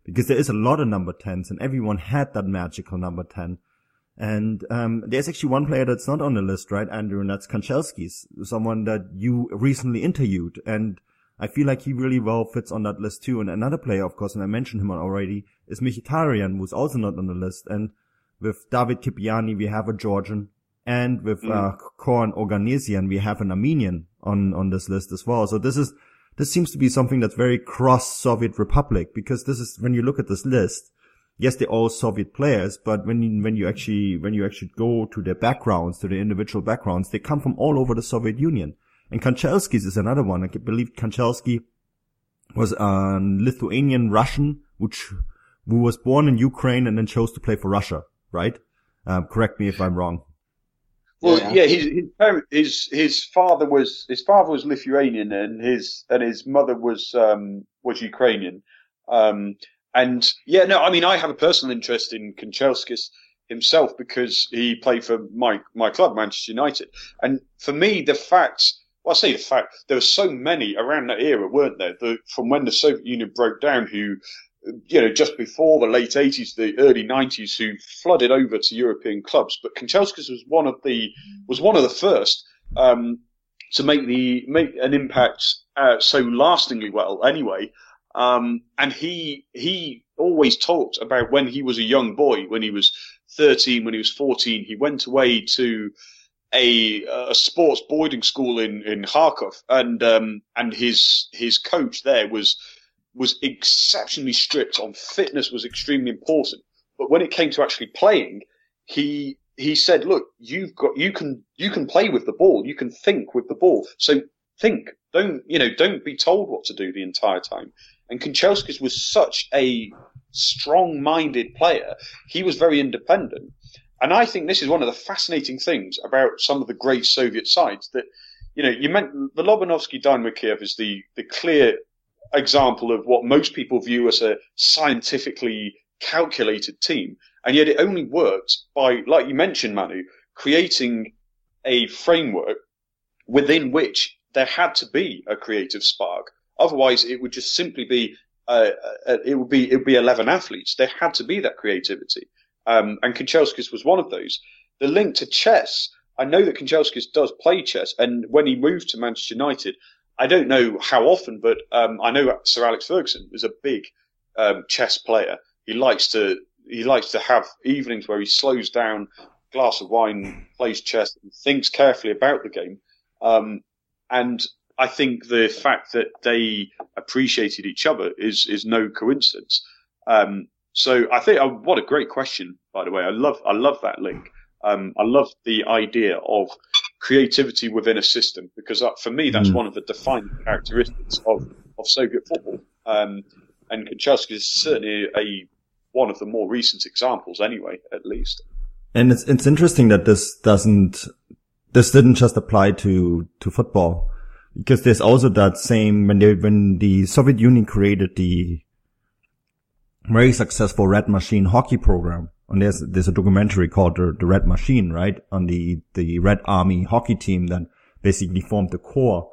because there is a lot of number 10s and everyone had that magical number 10. And um, there's actually one player that's not on the list, right, Andrew? And that's Kanchelskis, someone that you recently interviewed. And I feel like he really well fits on that list too. And another player, of course, and I mentioned him already, is Mkhitaryan, who's also not on the list. And with David Kipiani, we have a Georgian, and with Mm. uh, Khoren we have an Armenian on on this list as well. So this is this seems to be something that's very cross Soviet Republic because this is when you look at this list. Yes, they're all Soviet players, but when you, when you actually when you actually go to their backgrounds, to their individual backgrounds, they come from all over the Soviet Union. And Kanchelskis is another one. I believe Kanchelski was a Lithuanian Russian, which who was born in Ukraine and then chose to play for Russia, right? Um, correct me if I'm wrong. Well, Yeah. yeah, his his, parent, his his father was his father was Lithuanian and his and his mother was um was Ukrainian. Um and yeah, no, I mean I have a personal interest in Kanchelskis himself because he played for my my club Manchester United. And for me the fact well, I say the fact there were so many around that era, weren't there? The, from when the Soviet Union broke down, who you know, just before the late 80s, the early 90s, who flooded over to European clubs. But Kanchelskis was one of the was one of the first um, to make the make an impact uh, so lastingly well. Anyway, um, and he he always talked about when he was a young boy, when he was 13, when he was 14, he went away to a, a sports boarding school in in Kharkov, and um, and his his coach there was was exceptionally strict on fitness was extremely important. But when it came to actually playing, he he said, "Look, you've got you can you can play with the ball. You can think with the ball. So think. Don't you know? Don't be told what to do the entire time." And Kanchelskis was such a strong-minded player. He was very independent, and I think this is one of the fascinating things about some of the great Soviet sides that. You know, you meant the Lobanovsky Dynamo Kiev is the, the clear example of what most people view as a scientifically calculated team. And yet it only worked by, like you mentioned, Manu, creating a framework within which there had to be a creative spark. Otherwise, it would just simply be, uh, uh, it would be, it would be 11 athletes. There had to be that creativity. Um, and Kanchelskis was one of those. The link to chess, I know that Kanchelskis does play chess. And when he moved to Manchester United, I don't know how often, but um, I know Sir Alex Ferguson is a big um, chess player. He likes to he likes to have evenings where he slows down, glass of wine, plays chess, and thinks carefully about the game. Um, and I think the fact that they appreciated each other is is no coincidence. Um, so I think oh, what a great question, by the way. I love I love that link. Um, I love the idea of creativity within a system because uh, for me that's Mm. one of the defining characteristics of, of Soviet football. Um, and Kanchelskis is certainly a one of the more recent examples, anyway, at least. And it's it's interesting that this doesn't this didn't just apply to to football because there's also that same when they when the Soviet Union created the very successful Red Machine hockey program. And there's there's a documentary called the, the Red Machine, right? On the the Red Army hockey team that basically formed the core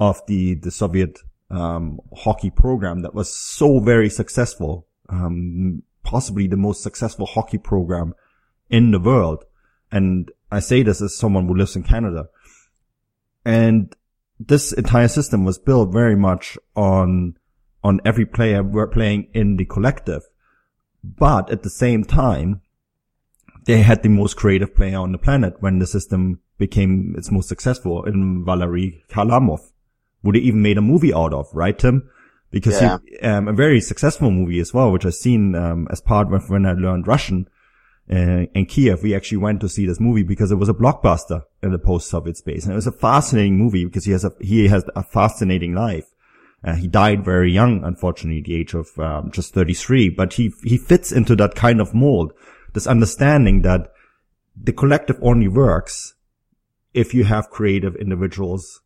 of the the Soviet um, hockey program that was so very successful, um, possibly the most successful hockey program in the world. And I say this as someone who lives in Canada. And this entire system was built very much on, on every player were playing in the collective. But at the same time, they had the most creative player on the planet when the system became its most successful in Valery Kharlamov, who they even made a movie out of, right, Tim? Because Yeah. he, um, a very successful movie as well, which I've seen, um, as part of when I learned Russian, uh, in Kiev, we actually went to see this movie because it was a blockbuster in the post-Soviet space. And it was a fascinating movie because he has a, he has a fascinating life. Uh, he died very young, unfortunately, at the age of um, just 33, but he, he fits into that kind of mold. This understanding that the collective only works if you have creative individuals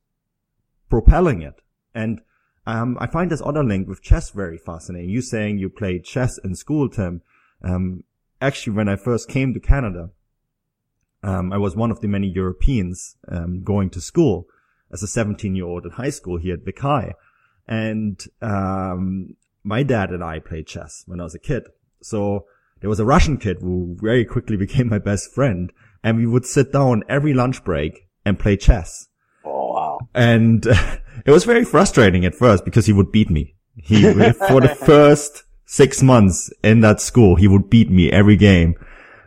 propelling it. And um, I find this other link with chess very fascinating. You saying you played chess in school, Tim. Um, actually, when I first came to Canada, um, I was one of the many Europeans um, going to school as a 17 year old in high school here at Vic High. And um, my dad and I played chess when I was a kid. So there was a Russian kid who very quickly became my best friend. And we would sit down every lunch break and play chess. Oh wow. And it was very frustrating at first because he would beat me. He, for the first six months in that school, he would beat me every game.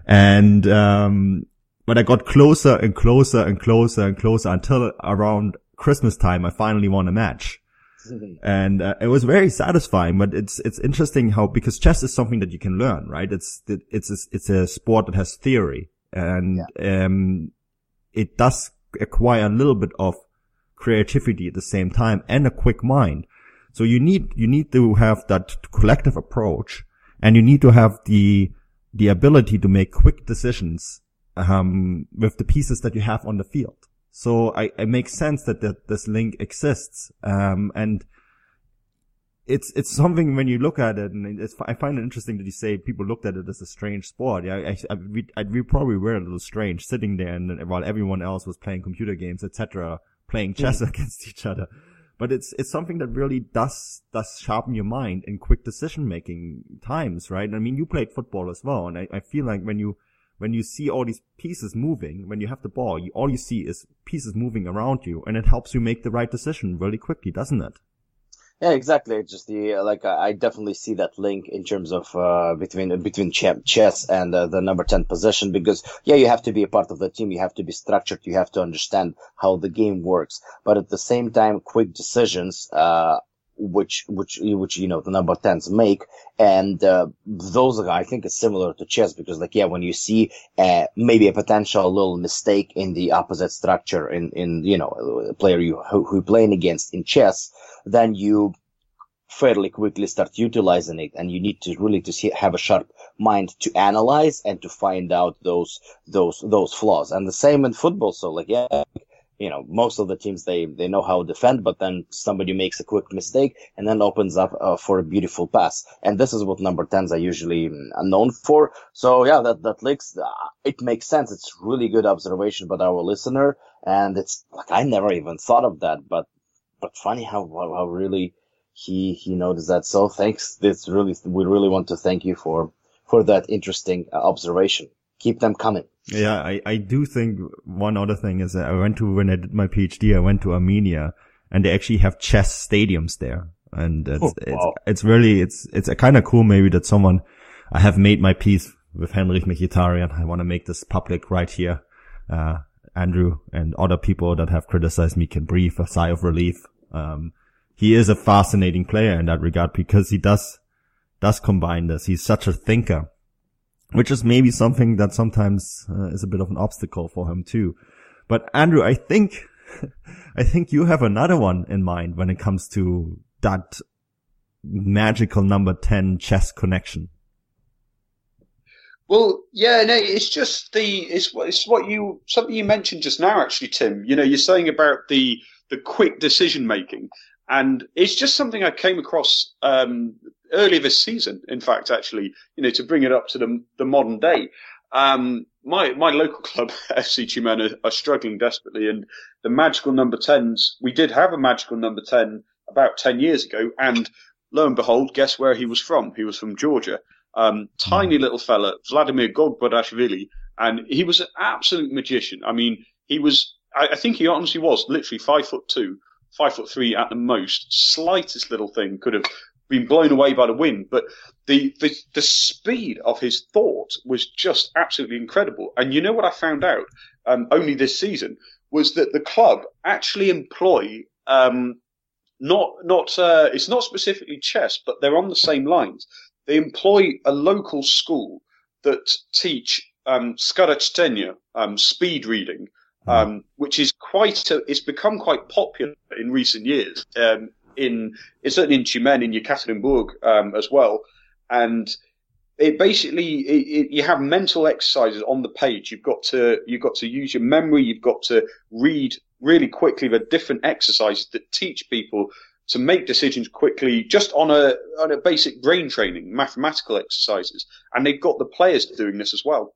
And, um, but I got closer and closer and closer and closer until around Christmas time, I finally won a match. and uh, it was very satisfying, but it's, it's interesting how, because chess is something that you can learn, right? It's, it's, a, it's a sport that has theory and, yeah. um, it does acquire a little bit of creativity at the same time and a quick mind. So you need, you need to have that collective approach and you need to have the, the ability to make quick decisions, um, with the pieces that you have on the field. So I, it makes sense that, that this link exists. Um, and it's, it's something when you look at it and I find it interesting that you say people looked at it as a strange sport. Yeah, I, I, we, I, we probably were a little strange sitting there and while everyone else was playing computer games, etc., playing chess mm. against each other. But it's, it's something that really does, does sharpen your mind in quick decision making times, right? I mean, you played football as well. And I, I feel like when you, when you see all these pieces moving, when you have the ball, you, all you see is pieces moving around you and it helps you make the right decision really quickly, doesn't it? Yeah, exactly. It's just the like I definitely see that link in terms of uh, between between chess and uh, the number ten position because yeah, you have to be a part of the team. You have to be structured. You have to understand how the game works. But at the same time, quick decisions uh, which which which you know the number tens make, and uh, those are, I think is similar to chess because like yeah, when you see uh, maybe a potential little mistake in the opposite structure in in you know a player you who, who you're playing against in chess, then you fairly quickly start utilizing it, and you need to really to see, have a sharp mind to analyze and to find out those those those flaws. And the same in football. So like yeah you know, most of the teams they they know how to defend, but then somebody makes a quick mistake and then opens up uh, for a beautiful pass. And this is what number tens are usually mm, known for. So yeah, that that leaks. Uh, it makes sense. It's really good observation by our listener, and it's like I never even thought of that, but but funny how how, how really he he noticed that. So thanks. This really we really want to thank you for for that interesting uh, observation. Keep them coming. Yeah, I, I do think one other thing is that I went to, when I did my PhD, I went to Armenia and they actually have chess stadiums there. And it's, oh, wow. it's, it's really, it's, it's a kind of cool maybe that someone, I have made my peace with Henrik Mkhitaryan. I want to make this public right here. Uh, Andrew and other people that have criticized me can breathe a sigh of relief. Um, he is a fascinating player in that regard because he does, does combine this. He's such a thinker which is maybe something that sometimes uh, is a bit of an obstacle for him too. But Andrew, I think, I think you have another one in mind when it comes to that magical number 10 chess connection. Well, yeah, no, it's just the it's it's what you something you mentioned just now, actually, Tim. You know, you're saying about the the quick decision making, and it's just something I came across um, earlier this season. In fact, actually, you know, to bring it up to the, the modern day. Um, my my local club, FC Tyumen, are, are, struggling desperately, and the magical number tens. We did have a magical number ten about ten years ago, and lo and behold, guess where he was from? He was from Georgia. Um, tiny little fella, Vladimir Gogbadashvili, and he was an absolute magician. I mean, he was. I, I think he honestly was literally five foot two, five foot three at the most. Slightest little thing could have been blown away by the wind. But the, the, the speed of his thought was just absolutely incredible. And you know what I found out um, only this season was that the club actually employ um, not not uh, it's not specifically chess, but they're on the same lines. They employ a local school that teach um, um, speed reading, hmm. um, which is quite a, it's become quite popular in recent years. Um, in it's certainly in Tyumen in Yekaterinburg um, as well, and it basically it, it, you have mental exercises on the page. You've got to you've got to use your memory. You've got to read really quickly the different exercises that teach people to make decisions quickly, just on a on a basic brain training, mathematical exercises. And they've got the players doing this as well.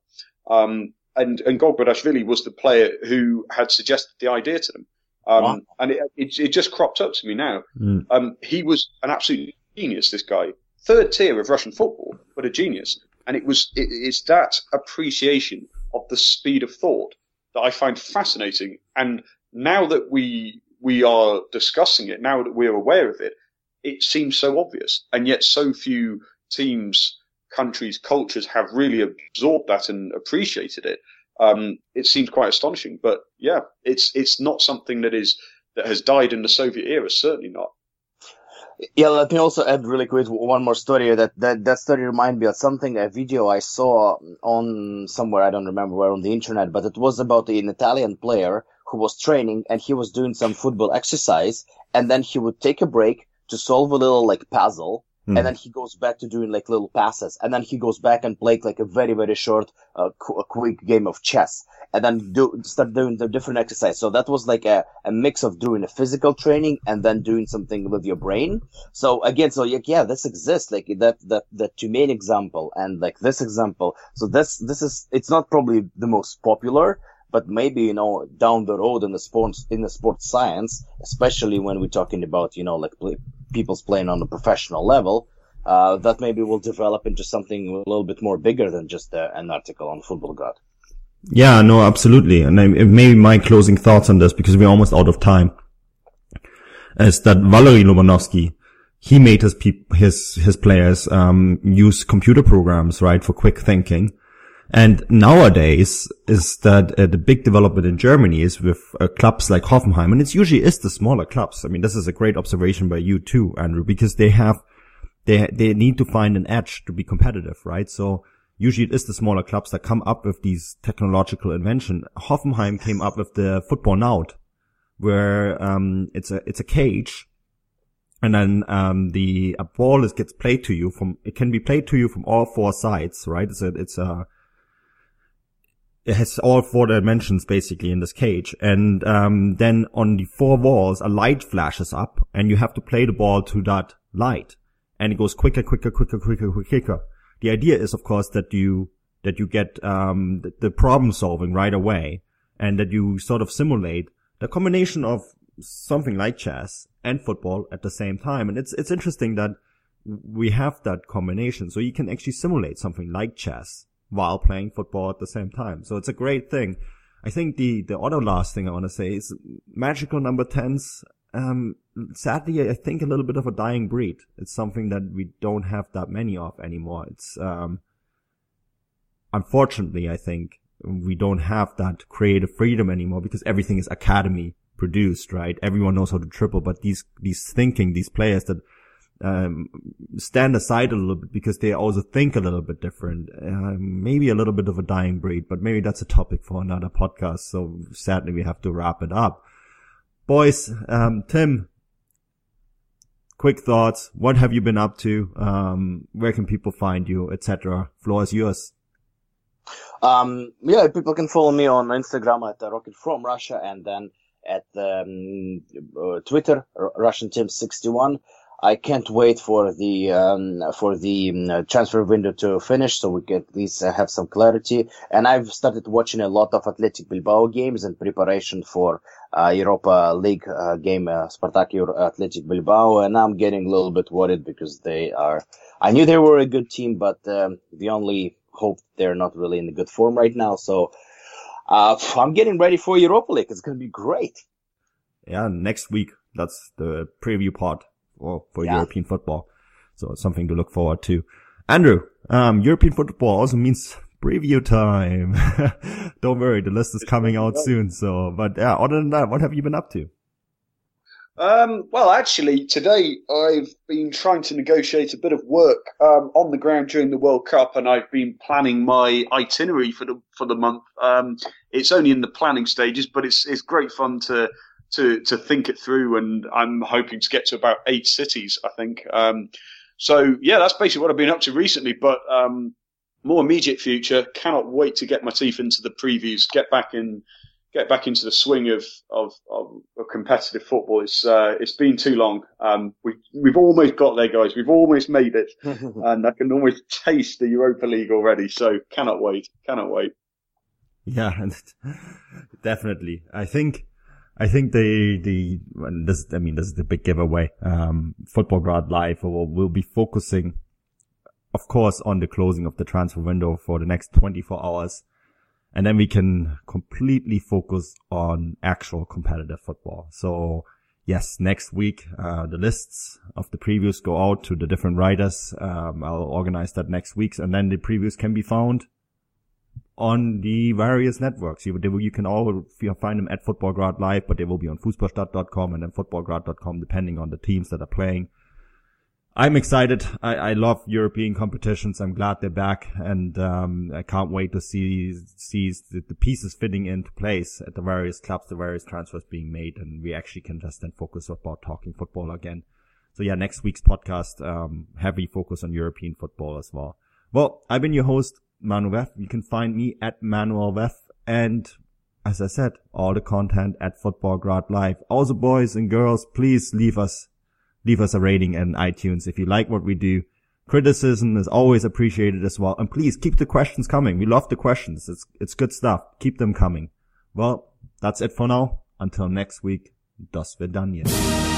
Um, and and Gogbadashvili was the player who had suggested the idea to them. Um, wow. And it, it, it, just cropped up to me now. Mm. Um, he was an absolute genius, this guy. Third tier of Russian football, but a genius. And it was, it, it's that appreciation of the speed of thought that I find fascinating. And now that we, we are discussing it, now that we're aware of it, it seems so obvious. And yet so few teams countries' cultures have really absorbed that and appreciated it. Um, it seems quite astonishing, but yeah, it's it's not something that is that has died in the Soviet era. Certainly not. Yeah, let me also add really quick one more story. That that that story reminded me of something a video I saw on somewhere I don't remember where on the internet, but it was about an Italian player who was training and he was doing some football exercise, and then he would take a break to solve a little like puzzle, mm. and then he goes back to doing like little passes, and then he goes back and play like a very very short, uh, qu- a quick game of chess and then do start doing the different exercise. So that was like a, a mix of doing a physical training and then doing something with your brain. So again, so like, yeah, this exists, like that, that, that main example and like this example. So this, this is, it's not probably the most popular, but maybe, you know, down the road in the sports, in the sports science, especially when we're talking about, you know, like play, people's playing on a professional level, uh, that maybe will develop into something a little bit more bigger than just uh, an article on Futbolgrad. Yeah, no, absolutely. And I, maybe my closing thoughts on this, because we're almost out of time, is that Valery Lobanovsky, he made his his, his players, um, use computer programs, right, for quick thinking. And nowadays is that uh, the big development in Germany is with uh, clubs like Hoffenheim, and it's usually is the smaller clubs. I mean, this is a great observation by you too, Andrew, because they have, they, they need to find an edge to be competitive, right? So, usually it is the smaller clubs that come up with these technological invention. Hoffenheim came up with the Footbonaut, where um, it's a it's a cage, and then um, the ball is gets played to you from it can be played to you from all four sides, right? It's a it's a it has all four dimensions basically in this cage, and um, then on the four walls a light flashes up, and you have to play the ball to that light, and it goes quicker, quicker, quicker, quicker, quicker. the idea is, of course, that you that you get um, the, the problem solving right away, and that you sort of simulate the combination of something like chess and football at the same time. And it's it's interesting that we have that combination, so you can actually simulate something like chess while playing football at the same time. So it's a great thing. I think the the other last thing I want to say is magical number tens um, sadly, I think a little bit of a dying breed. It's something that we don't have that many of anymore. It's, um, unfortunately, I think we don't have that creative freedom anymore because everything is academy produced, right? Everyone knows how to triple, but these, these thinking, these players that, um, stand aside a little bit because they also think a little bit different. Uh, maybe a little bit of a dying breed, but maybe that's a topic for another podcast. So sadly, we have to wrap it up. Boys, um, Tim, quick thoughts. What have you been up to? Um, where can people find you, etc. Floor is yours. Um, yeah, people can follow me on Instagram at uh, Rocket from Russia and then at um, uh, Twitter, R- Russian Tim 61. I can't wait for the um, for the um, transfer window to finish, so we can at least uh, have some clarity. And I've started watching a lot of Athletic Bilbao games in preparation for uh, Europa League uh, game, uh, Spartak Athletic Bilbao, and I'm getting a little bit worried because they are. I knew they were a good team, but um, the only hope they're not really in a good form right now. So uh, I'm getting ready for Europa League. It's going to be great. Yeah, next week. That's the preview part for, for yeah. European football. So it's something to look forward to. Andrew, um, European football also means preview time. Don't worry, the list is coming out soon. So, but yeah, other than that, what have you been up to? Um, well, actually, today I've been trying to negotiate a bit of work um, on the ground during the World Cup, and I've been planning my itinerary for the for the month. Um, it's only in the planning stages, but it's it's great fun to to to think it through, and I'm hoping to get to about eight cities. I think. Um, so yeah, that's basically what I've been up to recently. But um, more immediate future, cannot wait to get my teeth into the previews, get back in, get back into the swing of of, of, of competitive football. It's uh, it's been too long. Um, we we've almost got there, guys. We've almost made it, and I can almost taste the Europa League already. So cannot wait, cannot wait. Yeah, and definitely. I think I think the, the, this, I mean, this is the big giveaway. Um, Futbolgrad Live will, will be focusing, of course, on the closing of the transfer window for the next 24 hours. And then we can completely focus on actual competitive football. So yes, next week, uh, the lists of the previews go out to the different writers. Um, I'll organize that next week and then the previews can be found on the various networks. You, you can all find them at Futbolgrad Live, but they will be on fußballstadt.com and then futbolgrad.com depending on the teams that are playing. I'm excited. I, I love European competitions. I'm glad they're back, and um, I can't wait to see see the, the, pieces fitting into place at the various clubs, the various transfers being made, and we actually can just then focus about talking football again. So yeah, next week's podcast, um, heavy focus on European football as well. Well, I've been your host, Manu Veth. You can find me at Manuel Veth, and as I said, all the content at Futbolgrad Live. Also, boys and girls, please leave us leave us a rating in iTunes if you like what we do. Criticism is always appreciated as well. And please keep the questions coming. We love the questions. It's, it's good stuff. Keep them coming. Well, that's it for now. Until next week. Das Vidania. Thank you